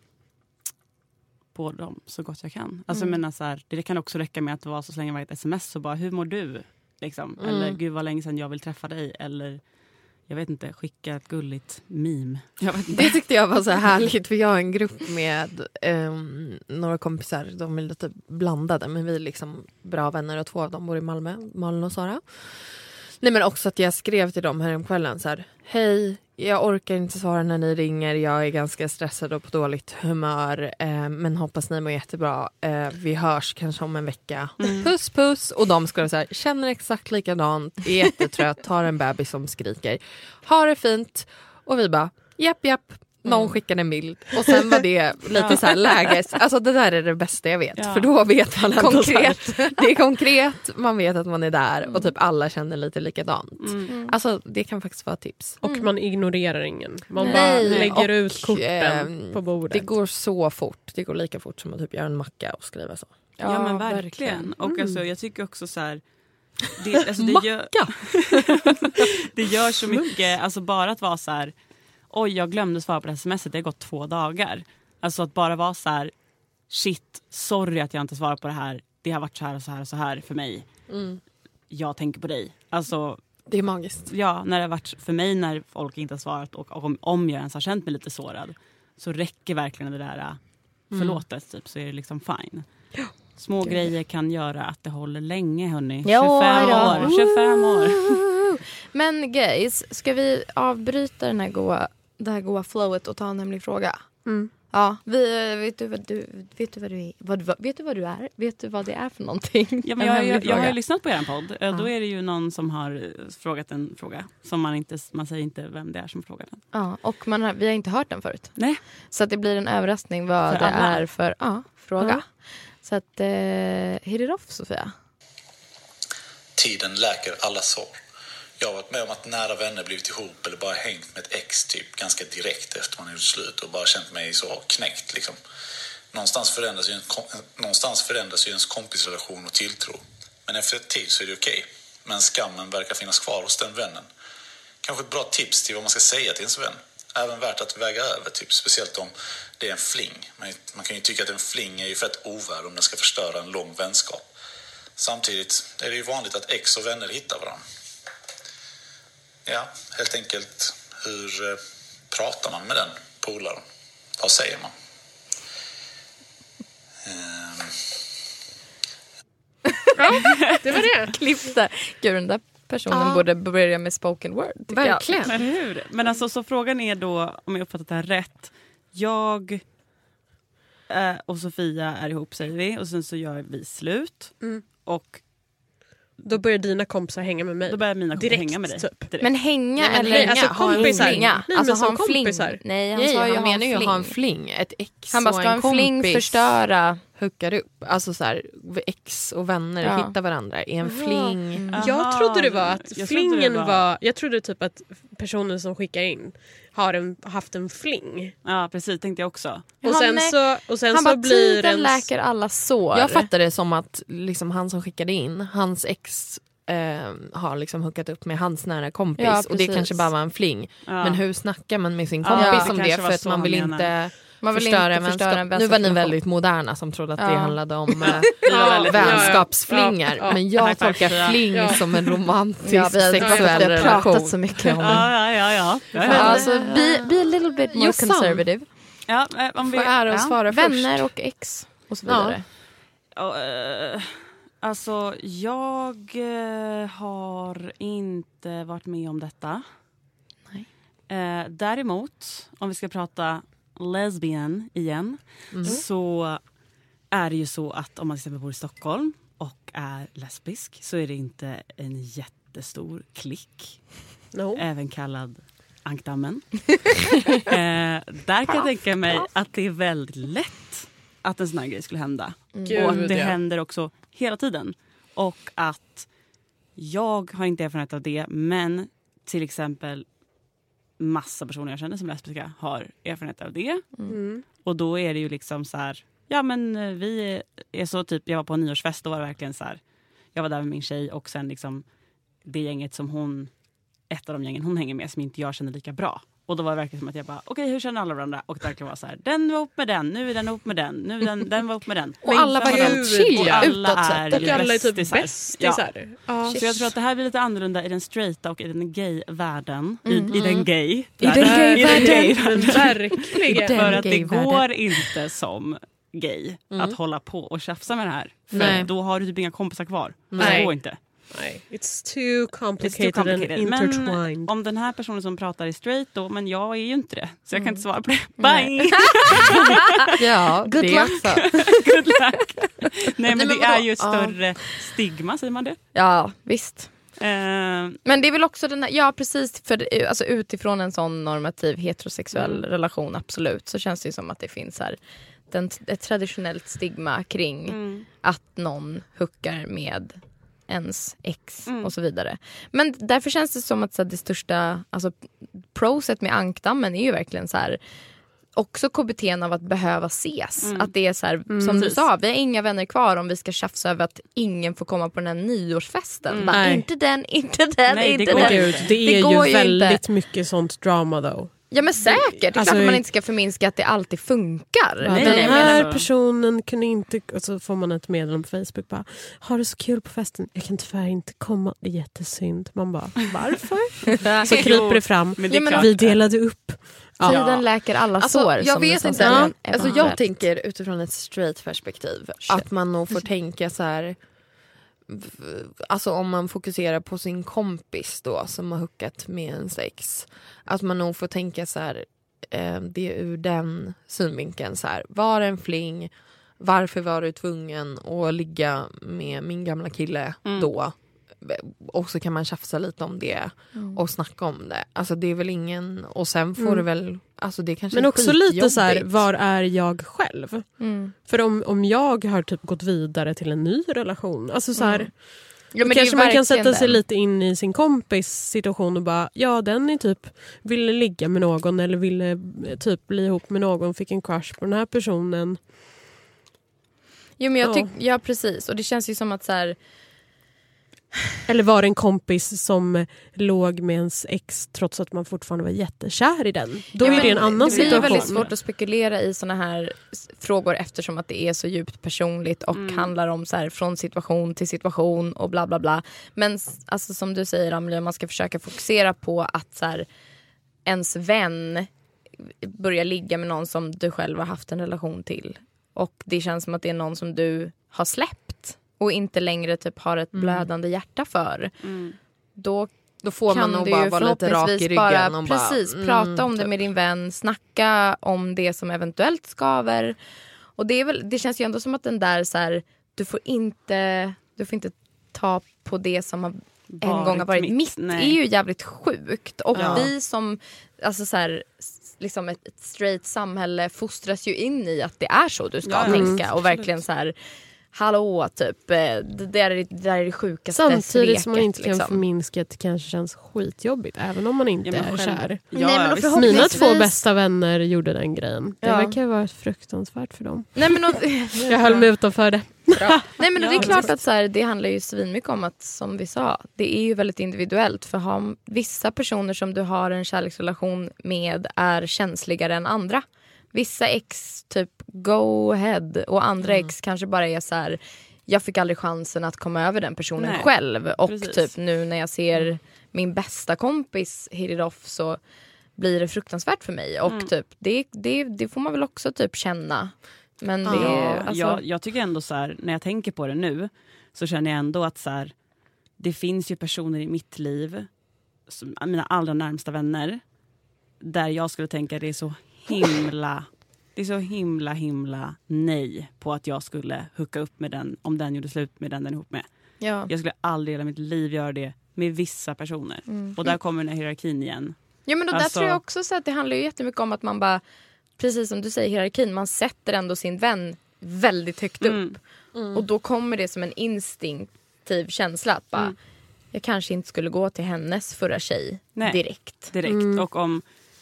på dem så gott jag kan. Alltså,
Mm.
jag menar, så här, det kan också räcka med att vara så slänga iväg ett sms och bara hur mår du? Liksom.
Mm.
Eller gud vad länge sedan jag vill träffa dig. Eller jag vet inte, skicka ett gulligt meme. Jag vet inte.
Det tyckte jag var så härligt för jag har en grupp med ehm, några kompisar, de är lite blandade men vi är liksom bra vänner och två av dem bor i Malmö, Malin och Sara. Nej men också att jag skrev till dem här kvällen så här, hej jag orkar inte svara när ni ringer, jag är ganska stressad och på dåligt humör eh, men hoppas ni mår jättebra, eh, vi hörs kanske om en vecka. Puss puss! Och de så här, känner exakt likadant, är jättetrött, har en bebis som skriker. Ha det fint! Och vi bara, japp japp. Någon skickade en bild och sen var det lite så här läges... Alltså det där är det bästa jag vet
Ja.
för då vet man
Konkret.
Det är konkret, man vet att man är där och typ alla känner lite likadant.
Mm.
Alltså det kan faktiskt vara tips.
Och man ignorerar ingen. Man
Nej.
bara lägger
Och,
ut korten
ehm,
på bordet.
Det går så fort, det går lika fort som att typ göra en macka och skriva så.
Ja, men
Ja,
verkligen. Och
Mm.
alltså, jag tycker också så här... Det, alltså, det, gör, det gör så mycket, alltså bara att vara så här... Oj, jag glömde svara på det här smset, det har gått två dagar. Alltså att bara vara så här... Shit, sorry att jag inte svarar på det här. Det har varit så här och så här och så här för mig.
Mm.
Jag tänker på dig. Alltså,
Det är magiskt.
ja, när det har varit för mig när folk inte har svarat och, om, om jag ens har känt mig lite sårad så räcker verkligen det där äh, förlåtet typ, så är det liksom fine. Små grejer kan göra att det håller länge hörni. 25
Ja,
år. 25 år.
Men guys, ska vi avbryta den här goa, det här goa flowet och ta en hemlig fråga?
Mm.
Ja, vi, vet, du vad du, vet du vad du är? Vad, vet du vad du är? Vet du vad det är för någonting?
Ja,
En
men jag, jag, jag har ju lyssnat på er podd. Eh, Då är det ju någon som har eh, frågat en fråga. Som man inte, man säger inte vem det är som frågar den.
Ja, och man har, vi har inte hört den förut.
Nej.
Så att det blir en överraskning vad
För
det
alla.
är för ja, fråga.
Ja.
Så att, eh, hit it off Sofia.
Tiden läker alla sår. Jag har varit med om att nära vänner blivit ihop eller bara hängt med ett ex typ ganska direkt efter man gjort slut och bara känt mig så knäckt liksom. Någonstans förändras ju, en, någonstans förändras ju ens kompisrelation och tilltro. Men efter ett tid så är det okej. Men skammen verkar finnas kvar hos den vännen. Kanske ett bra tips till vad man ska säga till ens vän. Även värt att väga över, typ, speciellt om det är en fling. Man, man kan ju tycka att en fling är ju fett ovärd om den ska förstöra en lång vänskap. Samtidigt är det ju vanligt att ex och vänner hittar varandra. Ja, helt enkelt, hur eh, pratar man med den polaren? Vad säger man? Ehm,
Det var det.
Klippte. Gud, den där personen
Ja.
borde börja med spoken word.
Verkligen.
Eller hur? Men alltså så frågan är då, om jag uppfattat det här rätt. Jag eh, och Sofia är ihop säger vi och sen så gör vi slut.
Mm.
Och
Då börjar dina kompisar hänga med mig.
då börjar mina kompisar
Direkt,
hänga med dig.
typ.
Direkt.
Men hänga
Nej, men
eller
hänga,
alltså
ha en
kompisar.
flinga?
Nej,
alltså ha en
som
fling.
kompisar.
Nej, han
Nej,
sa ju
han
ha
menar ju ha en
fling.
Ett ex
Han bara,
och
ska
en
en fling förstöra?
hookar upp. Alltså så här, ex och vänner
Ja.
hittar varandra i en fling.
Aha,
Jag trodde det var att
jag
flingen
det
var... Jag trodde typ att personen som skickar in har en, haft en fling.
Ja precis, tänkte jag också.
Och
Jaha,
sen så, och sen
Han
så
bara,
blir
tiden
ens...
läker alla sår.
Jag fattar det som att liksom, han som skickade in, hans ex eh, har liksom hookat upp med hans nära kompis
Ja,
och det kanske bara var en fling.
Ja.
Men hur snackar man med sin
Ja,
kompis
det
om det?
var
För att man
han
vill
menar.
inte
Man vill
förstöra,
inte förstöra
vänskap.
en
Nu var ni väldigt moderna som trodde att
Ja.
det handlade om eh,
väldigt-
vänskapsflingar.
Ja, ja, ja.
Men jag tolkar fling
Ja.
som en romantisk
Ja, vi har,
sexuell
vi har pratat
relation.
så mycket om det.
Ja, ja, ja. ja. ja,
Ja,
ja.
alltså, be, be a little bit more
Jossan.
conservative.
ja eh, om vi,
Får ära att
ja.
svara först.
Vänner och ex och så vidare.
Ja, eh, alltså, jag eh, har inte varit med om detta.
Nej.
Eh, däremot, om vi ska prata lesbian igen
Mm.
så är det ju så att om man till exempel bor i Stockholm och är lesbisk så är det inte en jättestor klick,
No.
även kallad ankdammen. eh, där kan jag tänka mig att det är väldigt lätt att en sån här grej skulle hända.
Gud,
Och att det
ja.
händer också hela tiden. Och att jag har inte erfarenhet av det men till exempel massa personer jag känner som lesbiska har erfarenhet av det.
Mm.
Och då är det ju liksom så här, ja men eh, vi är, är så typ, jag var på en nyårsfest då var det verkligen så här, jag var där med min tjej och sen liksom det gänget som hon, ett av de gängen hon hänger med som inte jag känner lika bra. Och då var det verkligen som att jag bara, okej hur känner alla varandra? Och det verkligen var så här, den var ihop med den, nu är den ihop med den, nu är den, den var ihop med den.
Och alla var helt chill
Och
ja,
alla
utåt
är
sett.
ju
Och alla är typ
bästisar.
bästisar. Ja.
Så jag tror att det här blir lite annorlunda i den straighta och i den gay-världen.
Mm.
I, I den gay
I den gay-världen.
Verkligen.
För att det går inte som gay att hålla på och tjafsa med det här. För
Nej.
då har du typ inga kompisar kvar.
Nej.
Det går inte.
Nej, it's too
It's
complicated,
too complicated.
and
Men
intertwined.
om den här personen som pratar är straight då, men jag är ju inte det. Så jag kan inte svara på det. Bye!
Ja,
Good
det
luck.
Good luck! Nej men
men
det är ju ett större stigma, säger man det?
Ja, visst.
Eh,
Men det är väl också den här, ja precis, för alltså, utifrån en sån normativ heterosexuell
Mm.
relation absolut så känns det ju som att det finns här den, ett traditionellt stigma kring
mm.
att någon hookar med ens ex
Mm.
och så vidare. Men därför känns det som att så här, det största alltså, proset med ankdammen är ju verkligen så här också KBT av att behöva ses.
Mm.
Att det är så här, som du
Precis.
sa, vi har inga vänner kvar om vi ska tjafsa över att ingen får komma på den här nyårsfesten.
Mm.
Bara, inte den, inte den,
Nej, det
inte
går
den.
ju
Gud, det är
går
ju
ju
väldigt
inte.
mycket sånt drama though.
Ja men säkert, det är
Alltså,
klart att man inte ska förminska att det alltid funkar.
Ja,
Nej,
den
nej,
här
men-
personen kunde inte... Och så får man ett meddelande på Facebook. bara Har du så kul på festen? Jag kan tyvärr inte komma. Det är jättesynd. Man bara, varför? Så kryper det fram.
Men det
Ja.
Vi delade upp. Ja.
Tiden läker alla
Alltså,
sår.
jag
som
vet
som
inte. Ja, alltså jag tänker utifrån ett straight perspektiv att man nog får tänka så här. Alltså om man fokuserar på sin kompis då som har hookat med en sex. Att man nog får tänka så här. Eh, det är ur den synvinkeln så här. Var en fling. Varför var du tvungen att ligga med min gamla kille
Mm.
då? Och så kan man tjafsa lite om det
Mm.
och snacka om det. Alltså det är väl ingen... Och sen får
Mm.
det väl... Alltså det kanske
Men
är
också lite så här, var är jag själv?
Mm.
För om, om jag har typ gått vidare till en ny relation. Alltså så här,
Mm. Ja,
kanske man kan sätta sig
den.
lite in i sin kompis situation och bara, ja den är typ ville ligga med någon eller ville eh, typ bli ihop med någon, fick en crush på den här personen.
Jo, men jag
Ja.
ja precis och det känns ju som att så här,
Eller var det en kompis som låg med ens ex trots att man fortfarande var jättekär i den. Då
Ja,
är det en annan
Det blir
situation.
väldigt svårt att spekulera i såna här frågor eftersom att det är så djupt personligt och
Mm.
handlar om så här, från situation till situation och bla bla bla. Men alltså, som du säger Amelia, man ska försöka fokusera på att så här, ens vän börjar ligga med någon som du själv har haft en relation till. Och det känns som att det är någon som du har släppt och inte längre typ har ett blödande hjärta för.
Mm.
Då
Då får man nog bara vara lite rak i ryggen.
bara,
och
precis,
bara,
prata
mm,
om det
typ.
med din vän, snacka om det som eventuellt skaver. Och det, är väl, det känns ju ändå som att den där så här, du får inte, du får inte ta på det som har en gång har varit mitt.
Nej.
är ju jävligt sjukt. Och
Ja.
vi som alltså så här, liksom ett, ett straight samhälle fostras ju in i att det är så du ska
Ja, ja,
tänka.
mm,
och verkligen så här, hallå typ, eh, det där är det, där är det sjukaste
Samtidigt som man inte kan
liksom.
förminska att det kanske känns skitjobbigt även om man inte
Ja, men
är kär.
Ja,
Nej, men
ja,
då
visst.
förhopp-
Mina
Förhoppningsvis-
två bästa vänner gjorde den grejen. Det
Ja.
verkar vara fruktansvärt för dem.
Nej men, och,
Jag höll mig utanför det.
Nej men
Ja,
det är klart att så här, det handlar ju svinmycket om att som vi sa, det är ju väldigt individuellt. För har, vissa personer som du har en kärleksrelation med är känsligare än andra. Vissa ex typ go ahead och andra
Mm.
ex kanske bara är så här jag fick aldrig chansen att komma över den personen
Nej,
själv. Och
precis.
typ nu när jag ser min bästa kompis hit it off så blir det fruktansvärt för mig. Och
Mm.
typ, det, det, det får man väl också typ känna. Men det,
Ja,
alltså,
jag, jag tycker ändå så här, när jag tänker på det nu så känner jag ändå att så här, det finns ju personer i mitt liv, som, mina allra närmsta vänner, där jag skulle tänka det är så himla, det är så himla himla nej på att jag skulle hooka upp med den om den gjorde slut med den den är ihop med.
ja.
Jag skulle aldrig i hela mitt liv göra det med vissa personer.
Mm.
Och där kommer den här hierarkin igen.
Ja men då där
Alltså-
tror jag också så att det handlar ju jättemycket om att man bara, precis som du säger hierarkin, man sätter ändå sin vän väldigt högt upp.
Mm.
Och då kommer det som en instinktiv känsla att bara,
Mm.
jag kanske inte skulle gå till hennes förra tjej
Nej.
direkt.
direkt.
Mm.
Och om,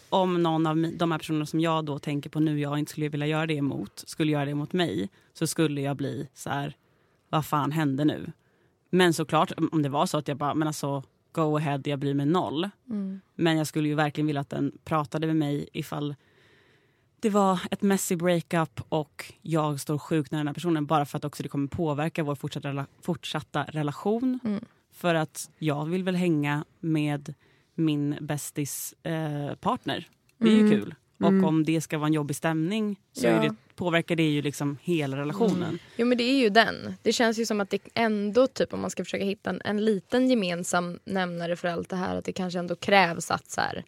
om någon av de här personerna som jag då tänker på nu jag inte skulle vilja göra det emot skulle göra det mot mig så skulle jag bli så här, vad fan hände nu? Men såklart om det var så att jag bara, men alltså go ahead, jag bryr mig noll.
Mm.
Men jag skulle ju verkligen vilja att den pratade med mig ifall det var ett messy breakup och jag står sjukt nära den här personen bara för att också det kommer påverka vår fortsatta, fortsatta relation.
Mm.
För att jag vill väl hänga med min bästis eh, partner. Det är ju
Mm.
kul. Och
Mm.
om det ska vara en jobbig stämning så
Ja.
är det, påverkar det ju liksom hela relationen.
Jo men det är ju den. Det känns ju som att det ändå, typ om man ska försöka hitta en, en liten gemensam nämnare för allt det här, att det kanske ändå krävs att så här,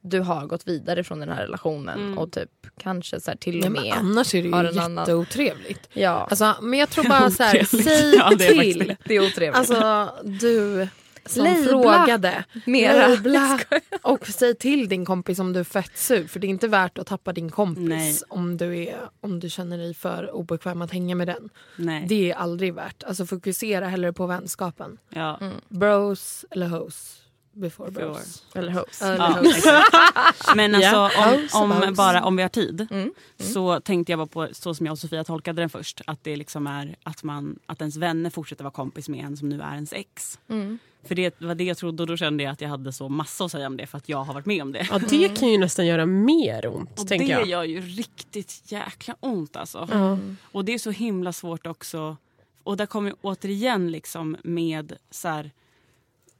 du har gått vidare från den här relationen
Mm.
och typ kanske så här, till
Nej,
och
men
med.
annars är det ju
en annan-
jätteotrevligt.
Ja,
Alltså, men jag tror bara så här, säg
Ja, det
till.
det.
det är otrevligt.
Alltså du, som
Labla.
frågade.
Mera.
Labla. Och säg till din kompis om du är fett sur för det är inte värt att tappa din kompis
Nej.
om du, är, om du känner dig för obekväm att hänga med den.
Nej.
Det är aldrig värt. Alltså fokusera hellre på vänskapen.
Ja.
Bros eller hoes before
Before.
bros.
Eller
Ja,
hoes.
exakt. Men alltså
Ja.
om, om, bara om vi har tid
Mm.
så tänkte jag bara på så som jag och Sofia tolkade den först. Att det liksom är att, man, att ens vänner fortsätter vara kompis med en som nu är ens ex.
Mm.
För det var det jag trodde och då kände jag att jag hade så massa att säga om det för att jag har varit med om det.
Ja, det kan ju nästan göra mer ont,
Och
tänker
det
jag.
gör ju riktigt jäkla ont alltså.
Ja.
Och det är så himla svårt också. Och där kommer jag återigen liksom med så här,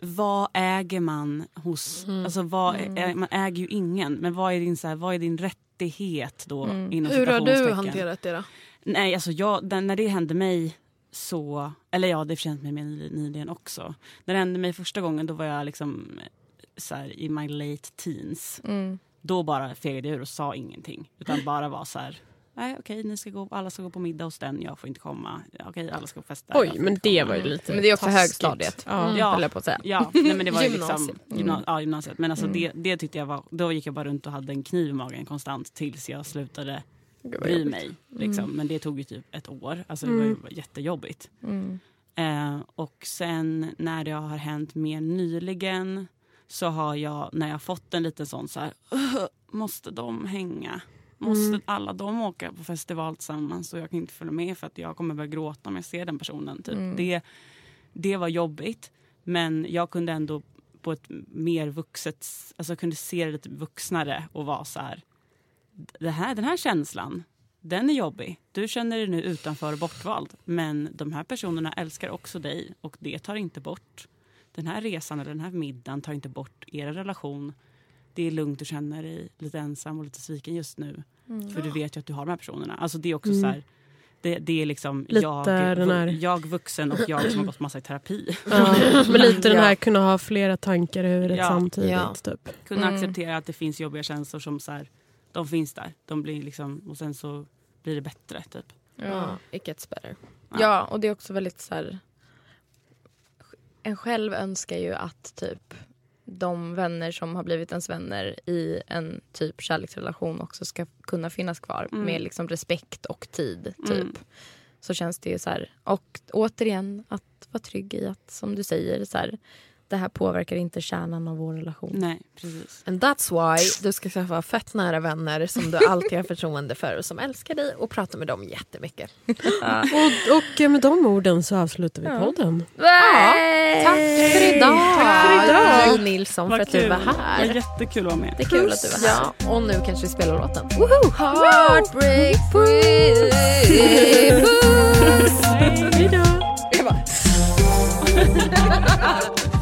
vad äger man hos... Alltså vad, ä- man äger ju ingen. Men vad är din, så här, vad är din rättighet då? Inom
Hur har du hanterat det då?
Nej, alltså jag, när det hände mig så... Eller ja, det har hänt mig mer nyligen också. När det hände mig första gången då var jag liksom så här, i my late teens.
Mm.
Då bara fegade jag ur och sa ingenting. Utan bara var så här... Nej, okej, ni ska gå, alla ska gå på middag hos den, jag får inte komma. Okej, alla ska festa.
Oj, men det
komma.
var ju lite
Men det är också
taskigt.
högstadiet.
Ja.
Ja.
Höll jag på att säga.
Ja, nej, men det var ju liksom
Gymnasiet.
gymna, ja, gymnasiet. Men alltså det, det tyckte jag var, då gick jag bara runt och hade en kniv i magen konstant tills jag slutade bry mig. Liksom. Men det tog ju typ ett år. Alltså det var ju jättejobbigt.
Mm.
Eh, och sen när det har hänt mer nyligen så har jag, när jag fått en liten sån så här, "Ugh, måste de hänga? Måste alla de åka på festival tillsammans och jag kan inte följa med för att jag kommer börja gråta om jag ser den personen. Typ. Det, det var jobbigt men jag kunde ändå på ett mer vuxet, alltså kunde se det lite vuxnare och vara så här, här, den här känslan, den är jobbig. Du känner dig nu utanför och bortvald. Men de här personerna älskar också dig och det tar inte bort den här resan eller den här middagen tar inte bort er relation. Det är lugnt att känna dig lite ensam och lite sviken just nu. För du vet ju att du har de här personerna. Alltså det är också så här, det, det är liksom
Lite
jag,
här-
jag vuxen och jag som har gått massa i terapi.
Ja, men lite den
Ja.
här kunna ha flera tankar i huvudet
Ja.
samtidigt.
Ja.
Typ.
Kunna
Mm.
acceptera att det finns jobbiga känslor som så här, de finns där. De blir liksom, och sen så blir det bättre typ.
Ja.
It gets better.
ja, och det är också väldigt så här... En själv önskar ju att typ de vänner som har blivit ens vänner i en typ kärleksrelation också ska kunna finnas kvar
Mm.
med liksom respekt och tid. typ.
Mm.
Så känns det ju så här. Och återigen att vara trygg i att som du säger så här, det här påverkar inte kärnan av vår relation.
Nej, precis.
And that's why du ska skaffa fett nära vänner som du alltid har förtroende för och som älskar dig och prata med dem jättemycket.
Och, och eh, med de orden så avslutar vi podden.
Ja, tack för idag!
Tack för idag.
Nilsson för att du var
Det var
här.
jättekul att vara med.
Det är kul att du var här.
Ja, och nu kanske vi spelar låten.
Heartbreak free.
Hej då!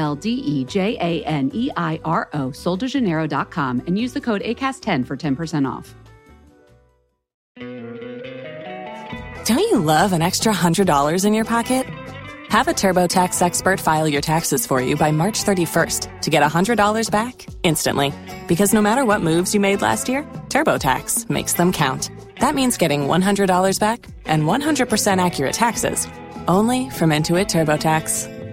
L D E J A N E I R O, soldejaneiro.com, and use the code ACAST10 for 10% off.
Don't you love an extra $100 in your pocket? Have a TurboTax expert file your taxes for you by March 31st to get $100 back instantly. Because no matter what moves you made last year, TurboTax makes them count. That means getting $100 back and 100% accurate taxes only from Intuit TurboTax.